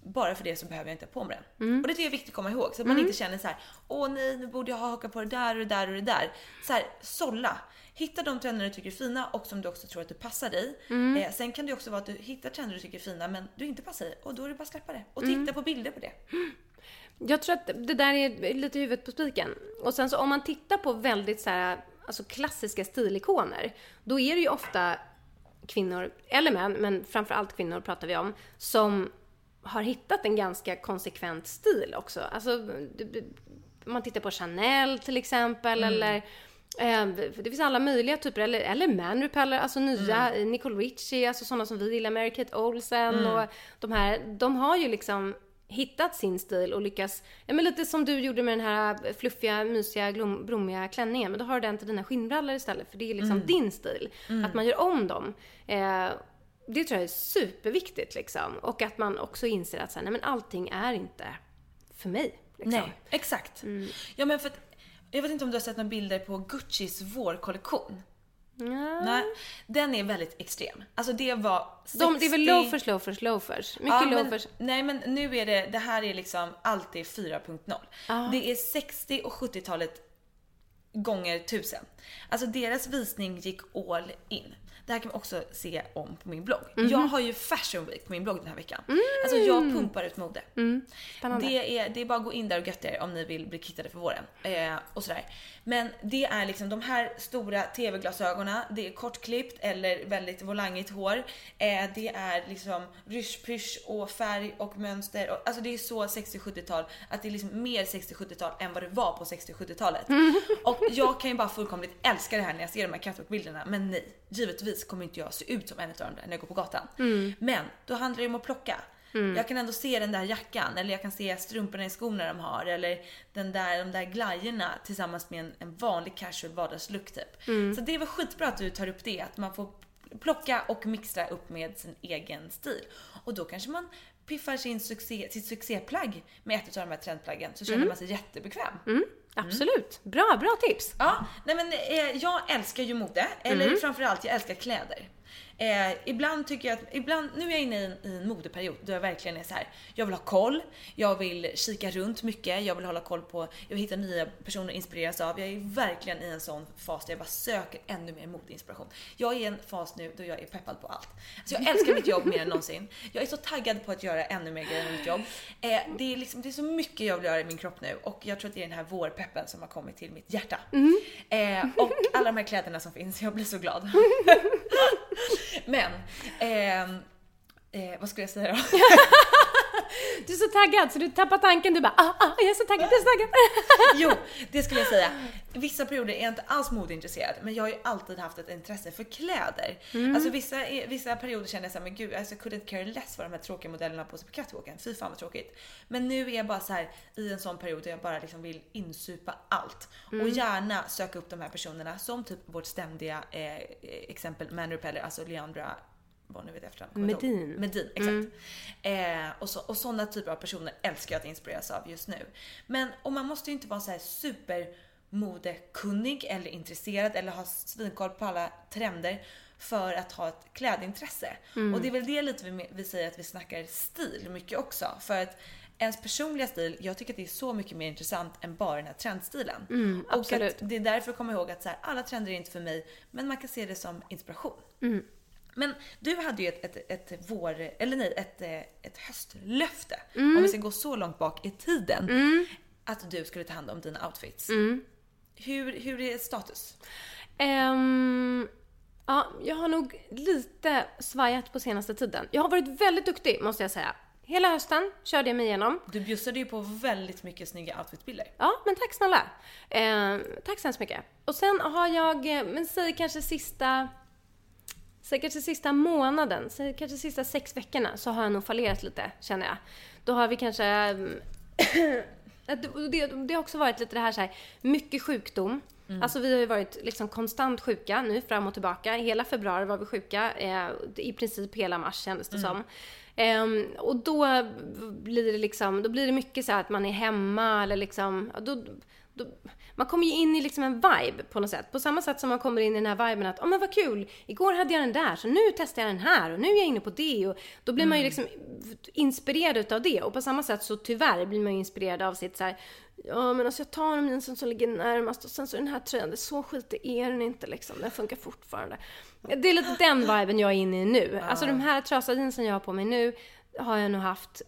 bara för det så behöver jag inte ha på mig den. Mm. Och det tycker jag är viktigt att komma ihåg så att man inte känner så här: åh nej nu borde jag ha hakat på det där och det där och det där. Så här, sålla. Hitta de trender du tycker är fina och som du också tror att du passar dig. Mm. Eh, sen kan det också vara att du hittar trender du tycker är fina men du inte passar i och då är det bara att släppa det. Och Mm. titta på bilder på det. Jag tror att det där är lite huvudet på spiken. Och sen så om man tittar på väldigt så här, alltså klassiska stilikoner, då är det ju ofta kvinnor, eller män, men framförallt kvinnor pratar vi om, som har hittat en ganska konsekvent stil också. Alltså, om man tittar på Chanel till exempel, eller eh, det finns alla möjliga typer, eller, eller Man Repeller, alltså nya, Nicole Richie, alltså sådana som vi gillar, Mary-Kate Olsen och de här, de har ju liksom hittat sin stil och lyckas, ja men lite som du gjorde med den här fluffiga, mysiga, glom, blommiga klänningen, men då har du den till dina skinnbrallor istället, för det är liksom din stil. Att man gör om dem. Eh, det tror jag är superviktigt liksom. Och att man också inser att så här, nej men allting är inte för mig. Liksom. Nej, exakt. Ja men för att, jag vet inte om du har sett några bilder på Guccis vårkollektion? Ja. Nej, den är väldigt extrem. Alltså det var 60... De, det är väl loafers, loafers, loafers. Mycket men, loafers. Nej men nu är det, det här är liksom alltid 4.0. Det är 60 och 70-talet gånger tusen. Alltså deras visning gick all in. Det här kan man också se om på min blogg. Mhm. Jag har ju Fashion Week på min blogg den här veckan. Alltså jag pumpar ut mode. Mm. Det är, det är bara att gå in där och götta er om ni vill bli kittade för våren. Eh, och sådär. Men det är liksom de här stora TV-glasögonen, det är kortklippt eller väldigt volangigt hår. Eh, det är liksom ryschpysch och färg och mönster. Och, alltså det är så 60-70-tal att det är liksom mer 60-70-tal än vad det var på 60-70-talet. Och jag kan ju bara fullkomligt älska det här när jag ser de här catwalk-bilderna. Men nej, givetvis kommer inte jag se ut som en av dem när jag går på gatan. Men då handlar det om att plocka. Jag kan ändå se den där jackan eller jag kan se strumporna i skorna de har eller den där, de där glajjorna tillsammans med en, en vanlig casual vardagslook typ. Så det var skitbra att du tar upp det, att man får plocka och mixa upp med sin egen stil. Och då kanske man piffar sin succé, sitt succéplagg med ett av de här trendplaggen så känner man sig jättebekväm. Absolut. Bra, bra tips. Ja, nej men eh, jag älskar ju mode, eller framförallt jag älskar kläder. Eh, ibland tycker jag att, ibland, nu är jag inne i en, i en modeperiod då jag verkligen är så här. jag vill ha koll, jag vill kika runt mycket, jag vill hålla koll på, jag vill hitta nya personer att inspireras av. Jag är verkligen i en sån fas där jag bara söker ännu mer modeinspiration. Jag är i en fas nu då jag är peppad på allt. Alltså jag älskar mitt jobb mer än någonsin. Jag är så taggad på att göra ännu mer grejer med mitt jobb. Eh, det, är liksom, det är så mycket jag vill göra i min kropp nu och jag tror att det är den här vårpeppen som har kommit till mitt hjärta. Eh, och alla de här kläderna som finns, jag blir så glad. Men, eh, eh, vad skulle jag säga då? Du är så taggad så du tappar tanken. Du bara ah, ah, jag är så taggad, jag är så taggad. Jo, det skulle jag säga. Vissa perioder är jag inte alls modeintresserad, men jag har ju alltid haft ett intresse för kläder. Alltså vissa, vissa perioder känner jag såhär, men gud, alltså, I couldn't care less vad de här tråkiga modellerna på sig på catwalken. Fy fan vad tråkigt. Men nu är jag bara så här i en sån period där jag bara liksom vill insupa allt. Och gärna söka upp de här personerna som typ vårt ständiga eh, exempel Man Repeller, alltså Leandra vad nu vet jag efternamn. jag. Medin. Medin, exakt. Eh, och, så, och sådana typer av personer älskar jag att inspireras av just nu. Men och man måste ju inte vara så här super modekunnig eller intresserad eller ha svinkoll på alla trender för att ha ett klädintresse. Och det är väl det lite vi, vi säger att vi snackar stil mycket också. För att ens personliga stil, jag tycker att det är så mycket mer intressant än bara den här trendstilen. och absolut. att det är därför att komma ihåg att så här, alla trender är inte för mig, men man kan se det som inspiration. Men du hade ju ett, ett, ett vår, eller nej, ett, eh, ett höstlöfte. Om vi ska gå så långt bak i tiden. Att du skulle ta hand om dina outfits. Hur, hur är status? Ehm, ja, jag har nog lite svajat på senaste tiden. Jag har varit väldigt duktig måste jag säga. Hela hösten körde jag mig igenom. Du bjussade ju på väldigt mycket snygga outfitbilder. Ja, men tack snälla. Ehm, tack så hemskt mycket. Och sen har jag, eh, men säg kanske sista, säg kanske sista månaden, säg kanske sista sex veckorna så har jag nog fallerat lite känner jag. Då har vi kanske mm, det, det, har också varit lite det här så här, mycket sjukdom. Alltså vi har ju varit liksom konstant sjuka nu fram och tillbaka. Hela februari var vi sjuka, eh, i princip hela mars kändes det som. Ehm, och då blir det liksom, då blir det mycket så här att man är hemma eller liksom, då, då, man kommer ju in i liksom en vibe på något sätt. På samma sätt som man kommer in i den här viben att, åh men vad kul, igår hade jag den där, så nu testar jag den här och nu är jag inne på det och då blir man ju liksom inspirerad utav det. Och på samma sätt så tyvärr blir man ju inspirerad av sitt så här, ja men alltså jag tar de jeansen som ligger närmast och sen så den här tröjan, det är så skitig är den inte liksom, den funkar fortfarande. Det är lite den viben jag är inne i nu. Alltså de här trasiga jeansen jag har på mig nu har jag nog haft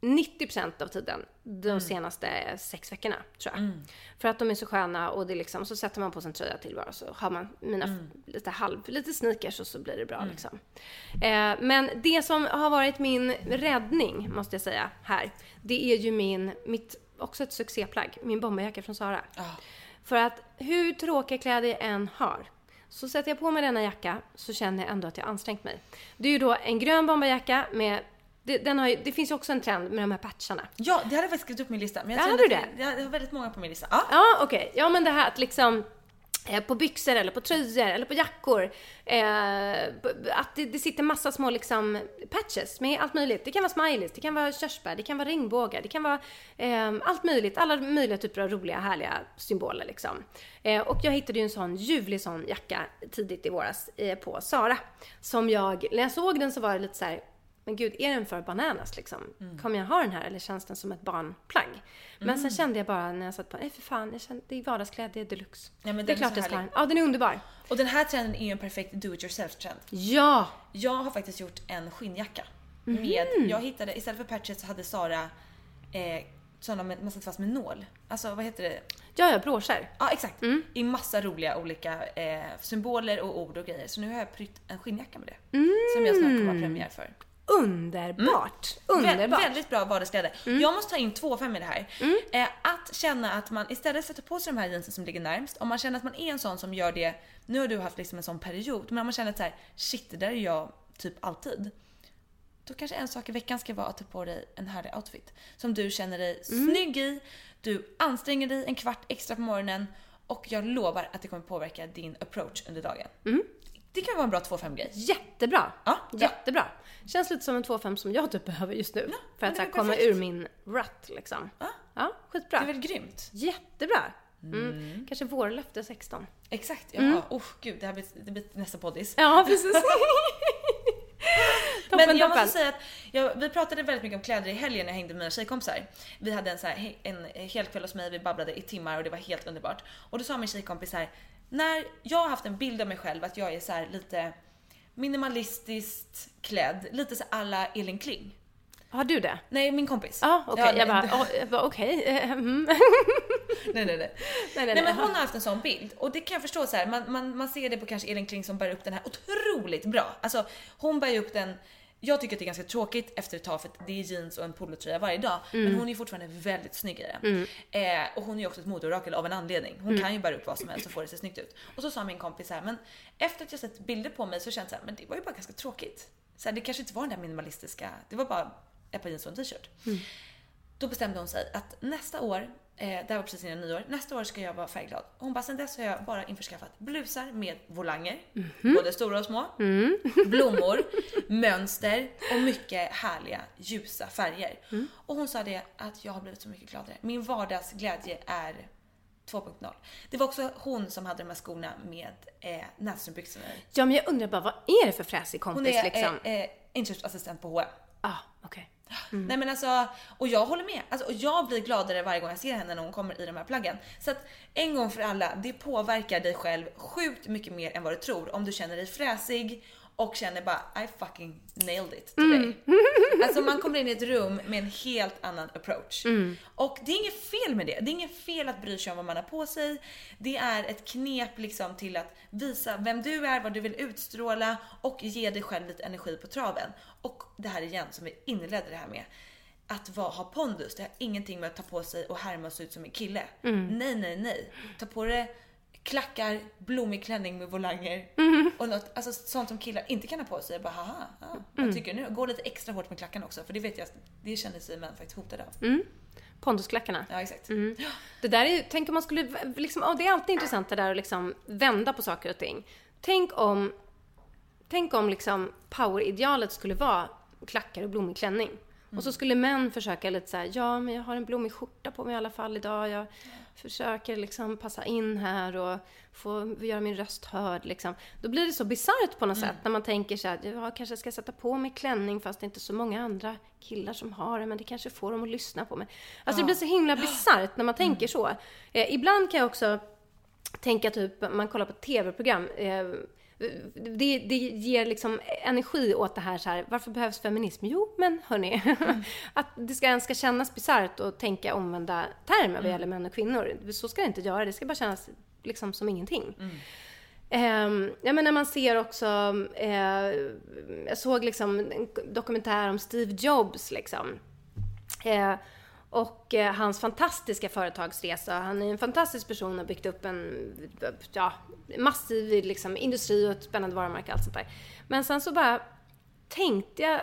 90% av tiden de senaste sex veckorna, tror jag. För att de är så sköna och det är liksom, så sätter man på sig en tröja till bara så har man mina lite halv, lite sneakers och så blir det bra liksom. Eh, men det som har varit min räddning, måste jag säga, här, det är ju min, mitt, också ett succéplagg, min bomberjacka från Zara. För att hur tråkiga kläder jag än har, så sätter jag på mig denna jacka så känner jag ändå att jag ansträngt mig. Det är ju då en grön bomberjacka med det, den har ju, det finns ju också en trend med de här patcharna. Ja, det hade jag faktiskt skrivit upp på min lista. Men jag Ja, hade du att Jag, har väldigt många på min lista. Ja. Ja, okej. Ja, men det här att liksom Eh, på byxor eller på tröjor eller på jackor. Eh, att det, det sitter massa små liksom patches med allt möjligt. Det kan vara smileys, det kan vara körsbär, det kan vara regnbågar, det kan vara eh, allt möjligt. Alla möjliga typer av roliga, härliga symboler liksom. Eh, och jag hittade ju en sån ljuvlig sån jacka tidigt i våras eh, på Sara. Som jag, när jag såg den så var det lite så här. Men gud, är den för bananas liksom? Kommer jag ha den här eller känns den som ett barnplagg? Men sen kände jag bara när jag satt på nej för fan, jag kände, det är vardagskläder, det är deluxe. Ja, det är klart jag ska ha den. Ja, den är underbar. Och den här trenden är ju en perfekt do it yourself trend. Ja! Jag har faktiskt gjort en skinnjacka. Mhm. Med, jag hittade, istället för patches så hade Sara eh, sådana med, man satt fast med nål. Alltså vad heter det? Ja, ja, broscher. Ja exakt. Mm. I massa roliga olika eh, symboler och ord och grejer. Så nu har jag prytt en skinnjacka med det. Mm. Som jag snart kommer ha premiär för. Underbart! Vä- Underbart! väldigt bra vardagskläder. Jag måste ta in två fem i det här. Eh, att känna att man istället ta på sig de här jeansen som ligger närmst, om man känner att man är en sån som gör det, nu har du haft liksom en sån period, men om man känner att så här, shit det där är jag typ alltid. Då kanske en sak i veckan ska vara att ta på dig en härlig outfit. Som du känner dig snygg i, du anstränger dig en kvart extra på morgonen och jag lovar att det kommer påverka din approach under dagen. Det kan vara en bra 2-5 grej. Jättebra! Ja, bra. Jättebra! Känns lite som en 2-5 som jag typ behöver just nu. för men att här, är komma ur min rut liksom. Ja. Ja, skitbra. Det är väl grymt? Jättebra! Mm. Kanske vårlöfte 16. Exakt, ja. Oh, gud, det här blir, det blir nästa poddis. Ja, precis. toppen, Men jag toppen. måste säga att jag, vi pratade väldigt mycket om kläder i helgen när jag hängde med mina tjejkompisar. Vi hade en, så här, en hel kväll hos mig, vi babblade i timmar och det var helt underbart. Och då sa min tjejkompis så här, när jag har haft en bild av mig själv att jag är så här lite minimalistiskt klädd, lite så alla Elin Kling. Har du det? Nej, min kompis. Ja, okej. jag bara, det- oh, jag bara okej. eh, mm. nej, nej, nej. nej, Nej, nej, men nej. hon har haft en sån bild och det kan jag förstå så här. Man, man, man ser det på kanske Elin Kling som bär upp den här otroligt bra. Alltså hon bär ju upp den jag tycker att det är ganska tråkigt efter ett tag för att det är jeans och en polotröja varje dag. Men hon är fortfarande väldigt snygg i det. Eh, och hon är också ett modeorakel av en anledning. Hon kan ju bära upp vad som helst och få det att se snyggt ut. Och så sa min kompis här, men efter att jag sett bilder på mig så känns det så här, men det var ju bara ganska tråkigt. Så här, det kanske inte var den där minimalistiska, det var bara ett par jeans och en t-shirt. Då bestämde hon sig att nästa år, eh, det var precis innan nyår, nästa år ska jag vara färgglad. Hon bara, sen dess har jag bara införskaffat blusar med volanger, både stora och små, blommor, mönster och mycket härliga ljusa färger. Och hon sa det att jag har blivit så mycket gladare. Min vardagsglädje är 2.0. Det var också hon som hade de här skorna med eh, nätstrumpbyxorna i. Ja, men jag undrar bara, vad är det för fräsig Hon kompis är liksom? eh, eh, inköpsassistent på H&M. Ah, okej. Mm. Nej men alltså, och jag håller med. Alltså, och jag blir gladare varje gång jag ser henne när hon kommer i de här plaggen. Så att en gång för alla, det påverkar dig själv sjukt mycket mer än vad du tror. Om du känner dig fräsig och känner bara I fucking nailed it today. Alltså man kommer in i ett rum med en helt annan approach. Och det är inget fel med det. Det är inget fel att bry sig om vad man har på sig. Det är ett knep liksom till att visa vem du är, vad du vill utstråla och ge dig själv lite energi på traven. Och det här igen som vi inledde det här med. Att vara, ha pondus, det har ingenting med att ta på sig och härma se ut som en kille. Nej, nej, nej. Ta på dig klackar, blommig klänning med volanger och något, alltså sånt som killar inte kan ha på sig. Jag bara haha, ja, vad tycker du nu? Gå lite extra hårt med klackarna också för det vet jag, det känner sig män faktiskt hotade av. Pondusklackarna. Ja exakt. Det där är ju, tänk om man skulle, liksom, ja, det är alltid intressant det där att liksom vända på saker och ting. Tänk om, tänk om liksom poweridealet skulle vara klackar och blommig klänning. Och så skulle män försöka lite så här, ja men jag har en blommig skjorta på mig i alla fall idag. Jag försöker liksom passa in här och få göra min röst hörd liksom. Då blir det så bisarrt på något sätt när man tänker så här, jag kanske ska sätta på mig klänning fast det är inte så många andra killar som har det, men det kanske får dem att lyssna på mig. Alltså det blir så himla bisarrt när man tänker så. Eh, ibland kan jag också tänka typ, man kollar på tv-program, eh, det, det ger liksom energi åt det här, så här varför behövs feminism? Jo, men hörni, att det ska, ens ska kännas bisarrt att tänka omvända termer vad gäller män och kvinnor. Så ska det inte göra, det ska bara kännas liksom som ingenting. Mm. jag menar man ser också, eh, jag såg liksom en dokumentär om Steve Jobs liksom. Eh, och eh, hans fantastiska företagsresa. Han är en fantastisk person och har byggt upp en ja, massiv liksom, industri och ett spännande varumärke och allt sånt där. Men sen så bara tänkte jag,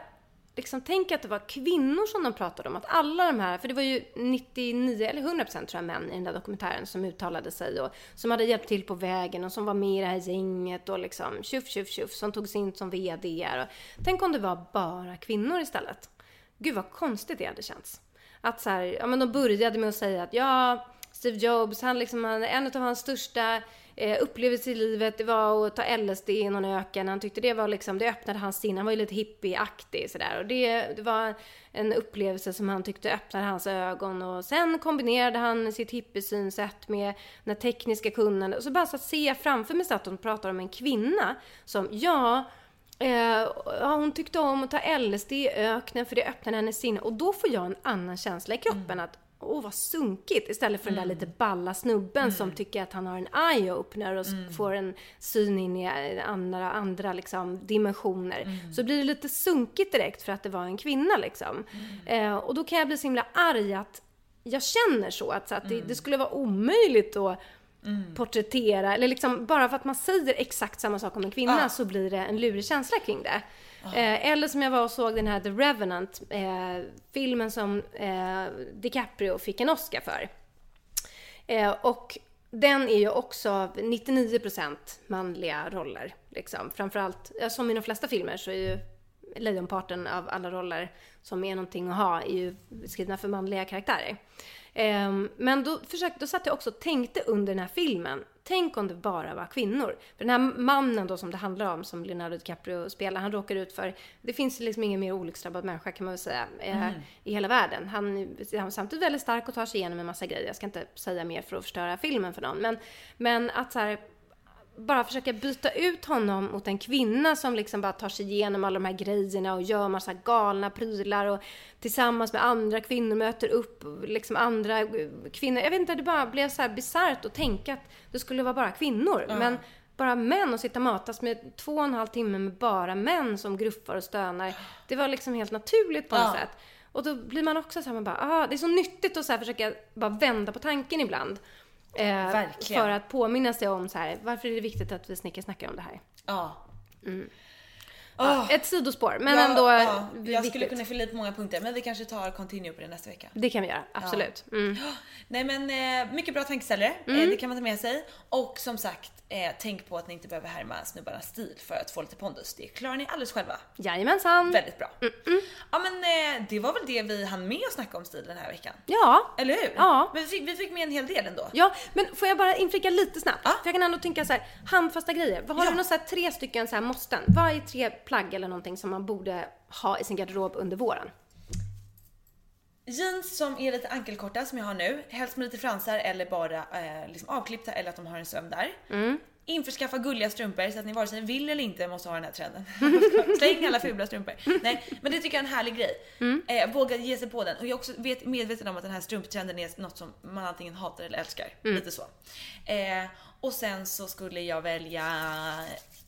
liksom tänk att det var kvinnor som de pratade om. Att alla de här, för det var ju 99 eller 100 procent tror jag män i den där dokumentären som uttalade sig och som hade hjälpt till på vägen och som var med i det här gänget och liksom tjuff, tjuff, tjuff, som tog sig in som VD. Och, tänk om det var bara kvinnor istället. Gud vad konstigt det hade känts. Att så här, ja men de började med att säga att ja, Steve Jobs, han liksom, en av hans största eh, upplevelser i livet det var att ta LSD i någon öken. Han tyckte det var liksom, det öppnade hans sinne. Han var ju lite hippieaktig sådär. Och det, det var en upplevelse som han tyckte öppnade hans ögon. Och sen kombinerade han sitt hippiesynsätt med den tekniska kunnandet. Och så bara så att se framför mig så att de pratar om en kvinna som, ja, Eh, hon tyckte om att ta LSD i öknen för det öppnade hennes sinne. Och då får jag en annan känsla i kroppen. Mm. att Åh vad sunkigt! Istället för mm. den där mm. lite balla snubben mm. som tycker att han har en eye-opener och mm. får en syn in i andra, andra liksom, dimensioner. Mm. Så blir det lite sunkigt direkt för att det var en kvinna liksom. Eh, och då kan jag bli så himla arg att jag känner så. Att, så att det, det skulle vara omöjligt att mm. porträttera, eller liksom bara för att man säger exakt samma sak om en kvinna ah. så blir det en lurig känsla kring det. Ah. Eh, eller som jag var och såg den här The Revenant, eh, filmen som eh, DiCaprio fick en Oscar för. Eh, och den är ju också 99% manliga roller. Liksom. Framförallt, ja, som i de flesta filmer så är ju lejonparten av alla roller som är någonting att ha är ju skrivna för manliga karaktärer. Um, men då, försökte, då satt jag också och tänkte under den här filmen, tänk om det bara var kvinnor. För den här mannen då som det handlar om, som Leonardo DiCaprio spelar, han råkar ut för, det finns liksom ingen mer olycksdrabbad människa kan man väl säga, eh, mm. i hela världen. Han, han är samtidigt väldigt stark och tar sig igenom en massa grejer. Jag ska inte säga mer för att förstöra filmen för någon. Men, men att så här, bara försöka byta ut honom mot en kvinna som liksom bara tar sig igenom alla de här grejerna och gör massa galna prylar och tillsammans med andra kvinnor möter upp liksom andra kvinnor. Jag vet inte, det bara blev så här bisarrt att tänka att det skulle vara bara kvinnor. Mm. Men bara män och sitta och matas med två och en halv timme med bara män som gruffar och stönar. Det var liksom helt naturligt på något ja. sätt. Och då blir man också så här, man bara, ah, det är så nyttigt att så försöka bara vända på tanken ibland. Eh, för att påminna sig om så här, varför är det viktigt att vi snickar snackar om det här? Ja. Mm. Oh. Ett sidospår, men ja, ändå ja. Jag viktigt. skulle kunna fylla i på många punkter, men vi kanske tar continue på det nästa vecka. Det kan vi göra, absolut. Ja. Mm. Nej men eh, mycket bra tankeställare, eh, mm. det kan man ta med sig. Och som sagt, eh, tänk på att ni inte behöver härma snubbarnas stil för att få lite pondus. Det klarar ni alldeles själva. Jajamensan. Väldigt bra. Mm -mm. Ja men det var väl det vi hann med att snacka om stil den här veckan. Ja. Eller hur? Ja. Men vi fick, vi fick med en hel del ändå. Ja, men får jag bara inflika lite snabbt? Ja. För jag kan ändå tänka så här, handfasta grejer. Vad har ja. du några tre stycken så här måsten? Vad är tre plagg eller någonting som man borde ha i sin garderob under våren? Jeans som är lite ankelkorta som jag har nu, helst med lite fransar eller bara eh, liksom avklippta eller att de har en söm där. Mm. Införskaffa gulliga strumpor så att ni vare sig vill eller inte måste ha den här trenden. Släng alla fula strumpor. Nej, men det tycker jag är en härlig grej. Mm. Eh, våga ge sig på den. Och jag är också vet, medveten om att den här strumptrenden är något som man antingen hatar eller älskar. Mm. Lite så. Eh, och sen så skulle jag välja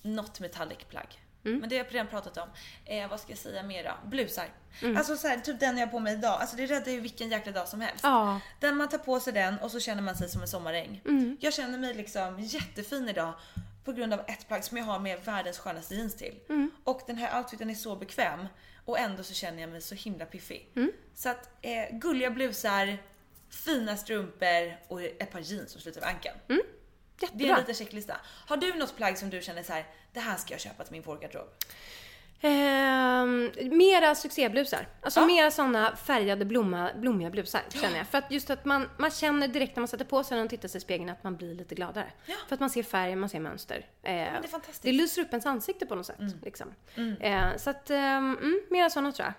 något metallic plagg. Mm. Men det har jag redan pratat om. Eh, vad ska jag säga mer då? Blusar. Mm. Alltså så här, typ den jag har på mig idag. Alltså det räddar ju vilken jäkla dag som helst. Ja. Den man tar på sig den och så känner man sig som en sommaräng. Mm. Jag känner mig liksom jättefin idag på grund av ett plagg som jag har med världens skönaste jeans till. Mm. Och den här outfiten är så bekväm och ändå så känner jag mig så himla piffig. Mm. Så att eh, gulliga blusar, fina strumpor och ett par jeans som slutar vid ankeln. Mm. Det är en liten checklista. Har du något plagg som du känner så här, det här ska jag köpa till min vårgarderob? Ehm, mera succéblusar. Alltså Ja. mera såna färgade blomma, blommiga blusar känner jag. För att just att man, man känner direkt när man sätter på sig den och tittar sig i spegeln att man blir lite gladare. För att man ser färg, man ser mönster. Eh, det är fantastiskt. det lyser upp ens ansikte på något sätt. Liksom. Eh, så att, ehm, mm, mera såna tror jag.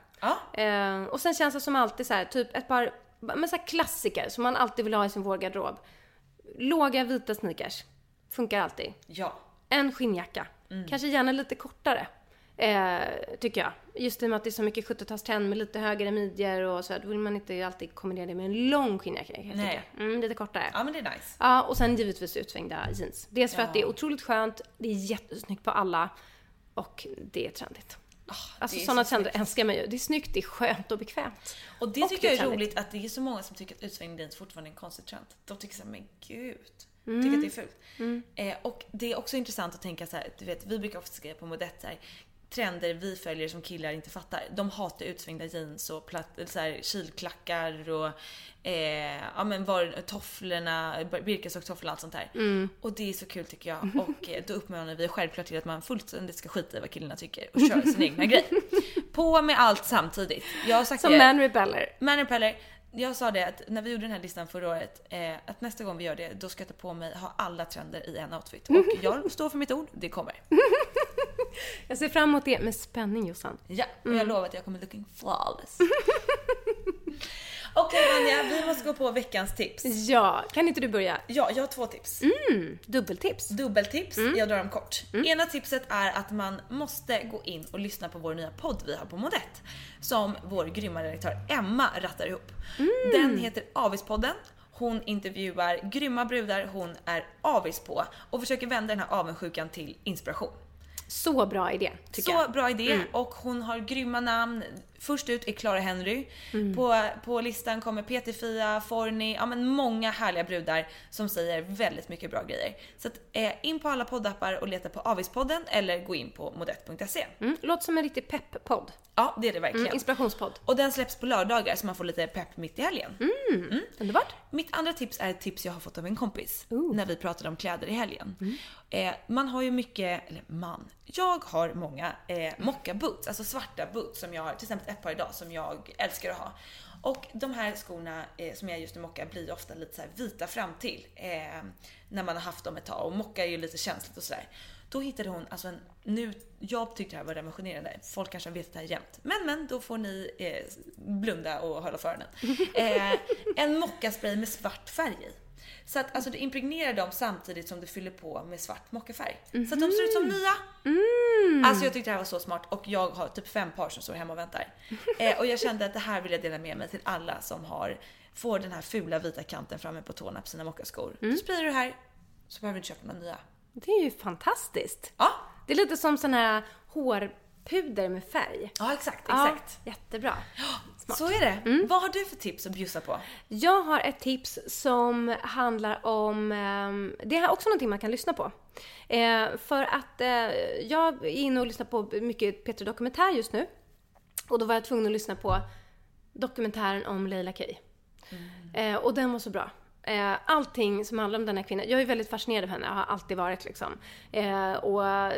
Ja. Eh, och sen känns det som alltid så här, typ ett par men så klassiker som man alltid vill ha i sin vårgarderob. Låga vita sneakers. Funkar alltid. Ja. En skinnjacka. Kanske gärna lite kortare. Eh, tycker jag. Just i och med att det är så mycket 70-talstrend med lite högre midjor och så. Då vill man inte alltid kombinera det med en lång skinnjacka. Nej. Mm, lite kortare. Ja men det är nice. Ja, och sen givetvis utsvängda jeans. Dels för att det är otroligt skönt, det är jättesnyggt på alla och det är trendigt. Alltså Ah, är sådana så trender älskar man ju. Det är snyggt, det är skönt och bekvämt. Och det Och tycker det jag är trendigt. roligt att det är så många som tycker att utsvängd jeans fortfarande är en konstig trend. De tycker såhär, men gud. Mm. Tycker att det är fult. Eh, och det är också intressant att tänka så här, du vet vi brukar ofta skriva på Modett så här, trender vi följer som killar inte fattar. De hatar utsvängda jeans och platt, så här, kilklackar och eh, ja men var, tofflorna, Birkenstock-tofflor och allt sånt där. Mm. Och det är så kul tycker jag. Och eh, då uppmanar vi självklart till att man fullständigt ska skita i vad killarna tycker och köra sin egna grej. På med allt samtidigt. Jag har sagt Som det. Man Rebeller. Man Repeller, jag sa det att när vi gjorde den här listan förra året, eh, att nästa gång vi gör det, då ska jag ta på mig, ha alla trender i en outfit. Och jag står för mitt ord, det kommer. Jag ser fram emot det med spänning Jossan. Ja, och jag lovar att jag kommer looking flawless. Okej Vanja, vi måste gå på veckans tips. Ja, kan inte du börja? Ja, jag har två tips. Dubbeltips. Dubbeltips, jag drar dem kort. Ena tipset är att man måste gå in och lyssna på vår nya podd vi har på Modett. Som vår grymma redaktör Emma rattar ihop. Den heter Avispodden. Hon intervjuar grymma brudar hon är avis på och försöker vända den här avundsjukan till inspiration. Så bra idé, tycker Så jag. bra idé och hon har grymma namn. Först ut är Clara Henry. Mm. På, på listan kommer Peter-Fia, Forni, ja men många härliga brudar som säger väldigt mycket bra grejer. Så att, eh, in på alla poddappar och leta på Avispodden eller gå in på modett.se. Mm, låter som en riktig pepp-podd. Ja, det är det verkligen. Mm, inspirationspodd. och den släpps på lördagar så man får lite pepp mitt i helgen. Underbart. Mitt andra tips är ett tips jag har fått av en kompis Ooh. när vi pratade om kläder i helgen. Eh, man har ju mycket, eller man, jag har många eh, mocka boots, alltså svarta boots som jag har, till exempel ett par idag som jag älskar att ha. Och de här skorna eh, som jag just nu mockar blir ofta lite så vita fram till eh, när man har haft dem ett tag och mocka är ju lite känsligt och sådär. Då hittade hon, alltså en, nu, jag tyckte det här var revolutionerande, folk kanske vet det här jämt. Men men, då får ni eh, blunda och hålla för öronen. Eh, en mockaspray med svart färg i. Så att alltså, du impregnerar dem samtidigt som du fyller på med svart mockafärg. Så att de ser ut som nya. Alltså jag tyckte det här var så smart och jag har typ fem par som står hemma och väntar. Eh, och jag kände att det här vill jag dela med mig till alla som har, får den här fula vita kanten framme på tårna på sina mockaskor. Då sprayar du det här så behöver du inte köpa några nya. Det är ju fantastiskt. Ja, Det är lite som sån här hårpuder med färg. ja exakt, Ja, exakt. Så är det. Vad har du för tips att bjussa på? Jag har ett tips som handlar om, ehm, det är också någonting man kan lyssna på. Eh, för att eh, jag är inne och lyssnar på mycket Peter Dokumentär just nu. Och då var jag tvungen att lyssna på dokumentären om Leila Kay. Eh, och den var så bra. Eh, allting som handlar om den här kvinnan. Jag är väldigt fascinerad av henne, jag har alltid varit liksom. Eh, och eh,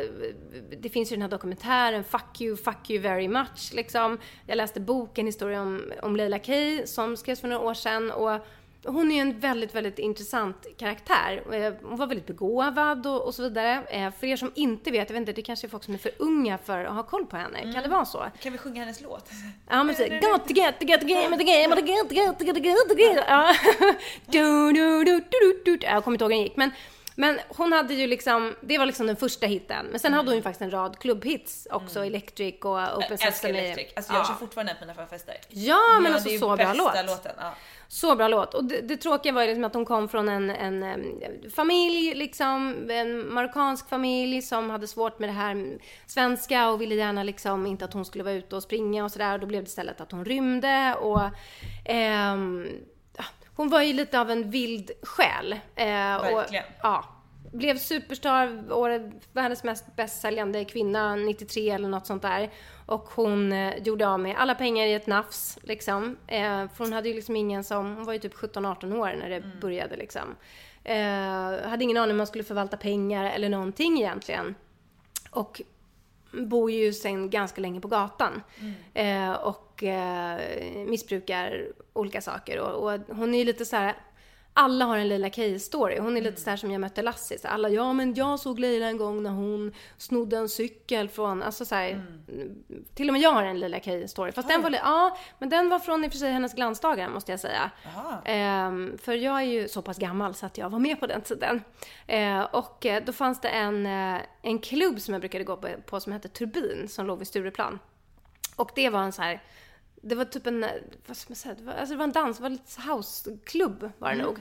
det finns ju den här dokumentären Fuck you, fuck you very much liksom. Jag läste boken, historia om, om Leila Kay som skrevs för några år sedan. Och hon är en väldigt, väldigt intressant karaktär. Eh, Hon var väldigt begåvad och, och så vidare. Eh, För er som inte vet, jag vet inte, det kanske är folk som är för unga för att ha koll på henne. Kan det vara så? Kan vi sjunga hennes låt? Ja men precis. Got to get to get to game to game to get to get to get to get to get. Ja. Du, du, du, du, du, du. Jag kommer inte ihåg hur den gick. Men, men hon hade ju liksom, det var liksom den första hitten. Men sen hade hon ju faktiskt en rad klubbhits också. Electric och Open Jag Sesame. Electric. Alltså jag ja. kör fortfarande den på mina förfester. Ja men det alltså så bra låt. låten. Ja. Så bra låt. Och det, det tråkiga var ju liksom att hon kom från en, en, familj, liksom, en marockansk familj som hade svårt med det här svenska och ville gärna liksom inte att hon skulle vara ute och springa och sådär. Och då blev det istället att hon rymde och ehm, hon var ju lite av en vild själ. Eh, och, Verkligen. ja, blev superstar, året, världens mest bästsäljande kvinna 93 eller något sånt där. Och hon eh, gjorde av med alla pengar i ett nafs liksom. Eh, för hon hade ju liksom ingen som, hon var ju typ 17-18 år när det började liksom. Eh, hade ingen aning om man skulle förvalta pengar eller någonting egentligen. Och bor ju sen ganska länge på gatan. Eh, och eh, missbrukar olika saker. Och, och hon är ju lite så här. Alla har en Leila K-story. Hon är lite så här som jag mötte Lassie. Så alla, ja men jag såg Leila en gång när hon snodde en cykel från, alltså så här, Till och med jag har en Leila K-story. Fast den var, ja, men den var från i och för sig hennes glansdagar måste jag säga. Ehm, för jag är ju så pass gammal så att jag var med på den tiden. Eh, och eh, då fanns det en, eh, en klubb som jag brukade gå på, på som hette Turbin som låg vid Stureplan. Och det var en så här, det var typ en, vad ska man säga, det var, alltså det var en dans, det var lite houseklubb var det nog.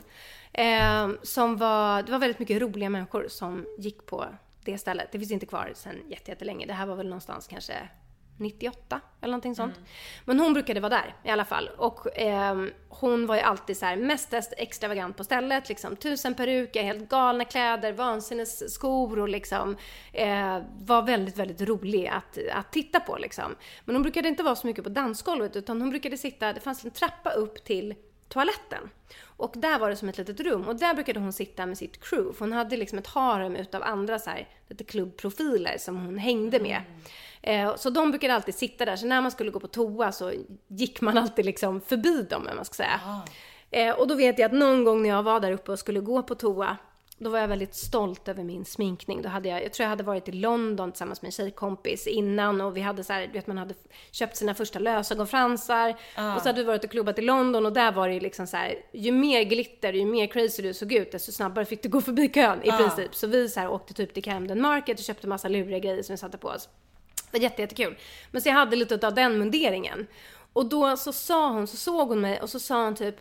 Eh, som var, det var väldigt mycket roliga människor som gick på det stället. Det finns inte kvar sedan jätte- jättelänge. Det här var väl någonstans kanske 98 eller någonting sånt. Men hon brukade vara där i alla fall. Och ehm, hon var ju alltid så här mest extravagant på stället. Liksom tusen peruker, helt galna kläder, vansinnes skor och liksom eh, var väldigt, väldigt rolig att, att titta på liksom. Men hon brukade inte vara så mycket på dansgolvet utan hon brukade sitta, det fanns en trappa upp till toaletten. Och där var det som ett litet rum och där brukade hon sitta med sitt crew. För hon hade liksom ett harem utav andra så här, lite klubbprofiler som hon hängde med. Eh, så de brukade alltid sitta där, så när man skulle gå på toa så gick man alltid liksom förbi dem, man ska säga. Eh, och då vet jag att någon gång när jag var där uppe och skulle gå på toa, då var jag väldigt stolt över min sminkning. Då hade jag, jag tror jag hade varit i London tillsammans med en tjejkompis innan och vi hade så här, du vet man hade köpt sina första lösögonfransar och så hade vi varit och klubbat i London och där var det ju liksom så här, ju mer glitter, ju mer crazy du såg ut, desto snabbare fick du gå förbi kön i princip. Så vi så här åkte typ till Camden Market och köpte massa luriga grejer som vi satte på oss. Det var jätte, jättekul. Men så jag hade lite av den munderingen. Och då så sa hon, så såg hon mig och så sa hon typ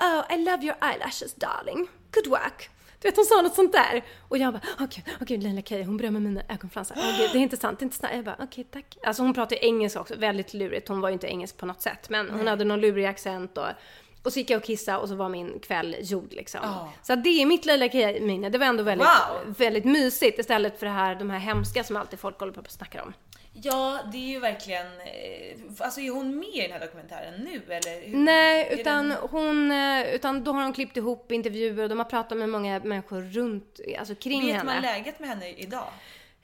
Oh, I love your eyelashes darling. Good work. Vet hon sa något sånt där. Och jag bara, åh gud, åh gud Leila Kay, hon berömmer mina ögonfransar. Åh gud, det är inte sant, det är inte sant. Jag bara, okej tack. Alltså hon pratar ju engelska också, väldigt lurigt. Hon var ju inte engelsk på något sätt. Men hon hade någon lurig accent och och så gick jag och kissade och så var min kväll gjord liksom. Så att det är mitt Leila Kay-minne. Det var ändå väldigt, Wow. väldigt mysigt istället för det här, de här hemska som alltid folk håller på och snackar om. Ja, det är ju verkligen... eh, Alltså är hon med i den här dokumentären nu eller? hur- Nej, utan den- hon, eh, utan då har de klippt ihop intervjuer och de har pratat med många människor runt, alltså kring Vet henne. man läget med henne idag?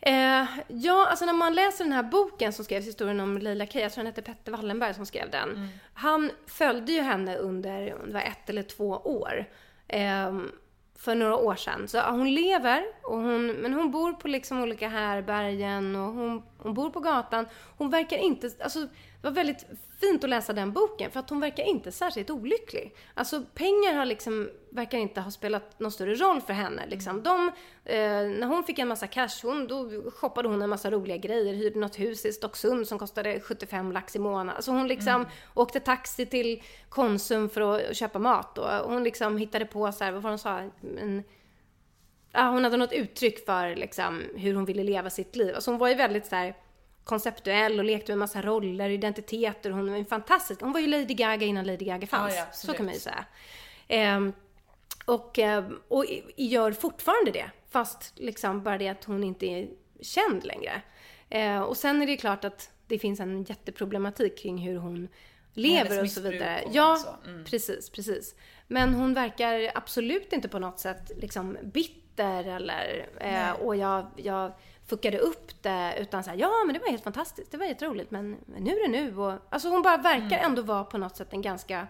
Eh, ja, alltså när man läser den här boken som skrevs, historien om Leila Kay, jag tror han hette Petter Wallenberg som skrev den. Han följde ju henne under, det var ett eller två år. ehm, för några år sedan. Så hon lever, och hon, men hon bor på liksom olika härbergen och hon, hon bor på gatan. Hon verkar inte, alltså det var väldigt fint att läsa den boken för att hon verkar inte särskilt olycklig. Alltså pengar har liksom, verkar inte ha spelat någon större roll för henne. Liksom. De, eh, när hon fick en massa cash, hon, då shoppade hon en massa roliga grejer, hyrde något hus i Stocksund som kostade 75 lax i månaden. Alltså hon liksom åkte taxi till Konsum för att köpa mat och hon liksom hittade på så här, vad var det hon sa? En, ja, hon hade något uttryck för liksom, hur hon ville leva sitt liv. Alltså hon var ju väldigt så här, konceptuell och lekte med massa roller, identiteter. Hon var ju fantastisk. Hon var ju Lady Gaga innan Lady Gaga fanns. Ja, ja, så kan man ju säga. Ehm, och, ehm, och gör fortfarande det. Fast liksom bara det att hon inte är känd längre. Eh, och sen är det klart att det finns en jätteproblematik kring hur hon lever och så vidare. och Ja, så. Mm. precis, precis. Men hon verkar absolut inte på något sätt liksom bitter eller eh, och jag, jag fuckade upp det utan såhär, ja men det var helt fantastiskt, det var jätteroligt men men nu är det nu och alltså hon bara verkar Mm. ändå vara på något sätt en ganska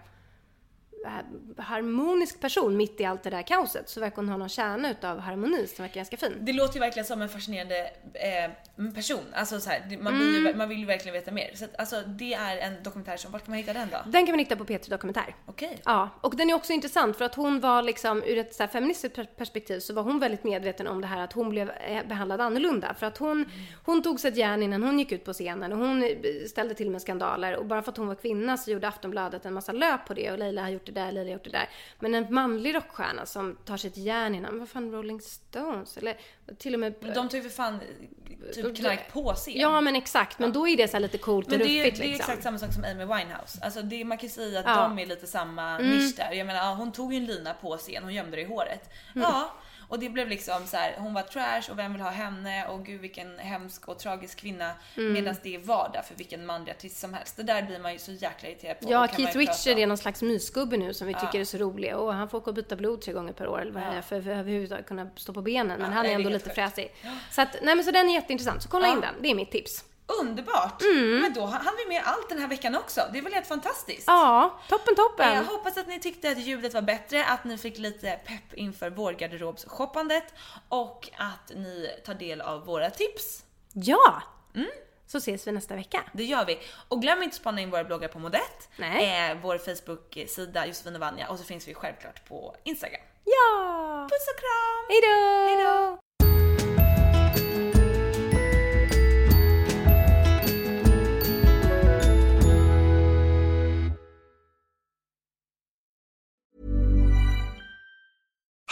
harmonisk person mitt i allt det där kaoset så verkar hon ha någon kärna utav harmoni som verkar ganska fin. Det låter ju verkligen som en fascinerande eh, person. Alltså så här, man, Mm. ju, man vill ju verkligen veta mer. Så att, alltså, det är en dokumentär som, vart kan man hitta den då? Den kan man hitta på P3 Dokumentär. Okej. Ja, och den är också intressant för att hon var liksom ur ett så här feministiskt per- perspektiv så var hon väldigt medveten om det här att hon blev eh, behandlad annorlunda. För att hon, hon tog sig ett järn innan hon gick ut på scenen och hon eh, ställde till med skandaler och bara för att hon var kvinna så gjorde Aftonbladet en massa löp på det och Leila har gjort det där, Leila har gjort det där. Men en manlig rockstjärna som tar sig ett järn innan, vad fan Rolling Stones eller till och med Men de tar ju för fan typ knark på scen. Ja men exakt, men då är det så lite coolt och Men det är, ruffigt det är liksom. exakt samma sak som Amy Winehouse. Alltså det, man kan säga att Ja. Mm. de är lite samma nisch där. Jag menar, hon tog ju en lina på scen, hon gömde det i håret. Mm. Ja, Och det blev liksom så här, hon var trash och vem vill ha henne och gud vilken hemsk och tragisk kvinna. Mm. Medan det är vardag för vilken manlig artist som helst. Det där blir man ju så jäkla irriterad på. Ja, Keith Richard är någon slags mysgubbe nu som vi tycker är så rolig. Och han får åka och byta blod tre gånger per år eller vad det är för, att överhuvudtaget kunna stå på benen. Men Ja, han är ändå lite fräsig. Så att, nej men så den är jätteintressant. Så kolla in den. Det är mitt tips. Underbart! Mm. Men då hann vi med allt den här veckan också. Det är väl helt fantastiskt? Ja, toppen toppen. Jag hoppas att ni tyckte att ljudet var bättre, att ni fick lite pepp inför vårgarderobsshoppandet och att ni tar del av våra tips. Ja! Så ses vi nästa vecka. Det gör vi. Och glöm inte att spana in våra bloggar på Modett, Nej. eh, vår Facebook-sida Josefin och Vanja och så finns vi självklart på Instagram. Ja! Puss och kram! Hejdå! Hejdå!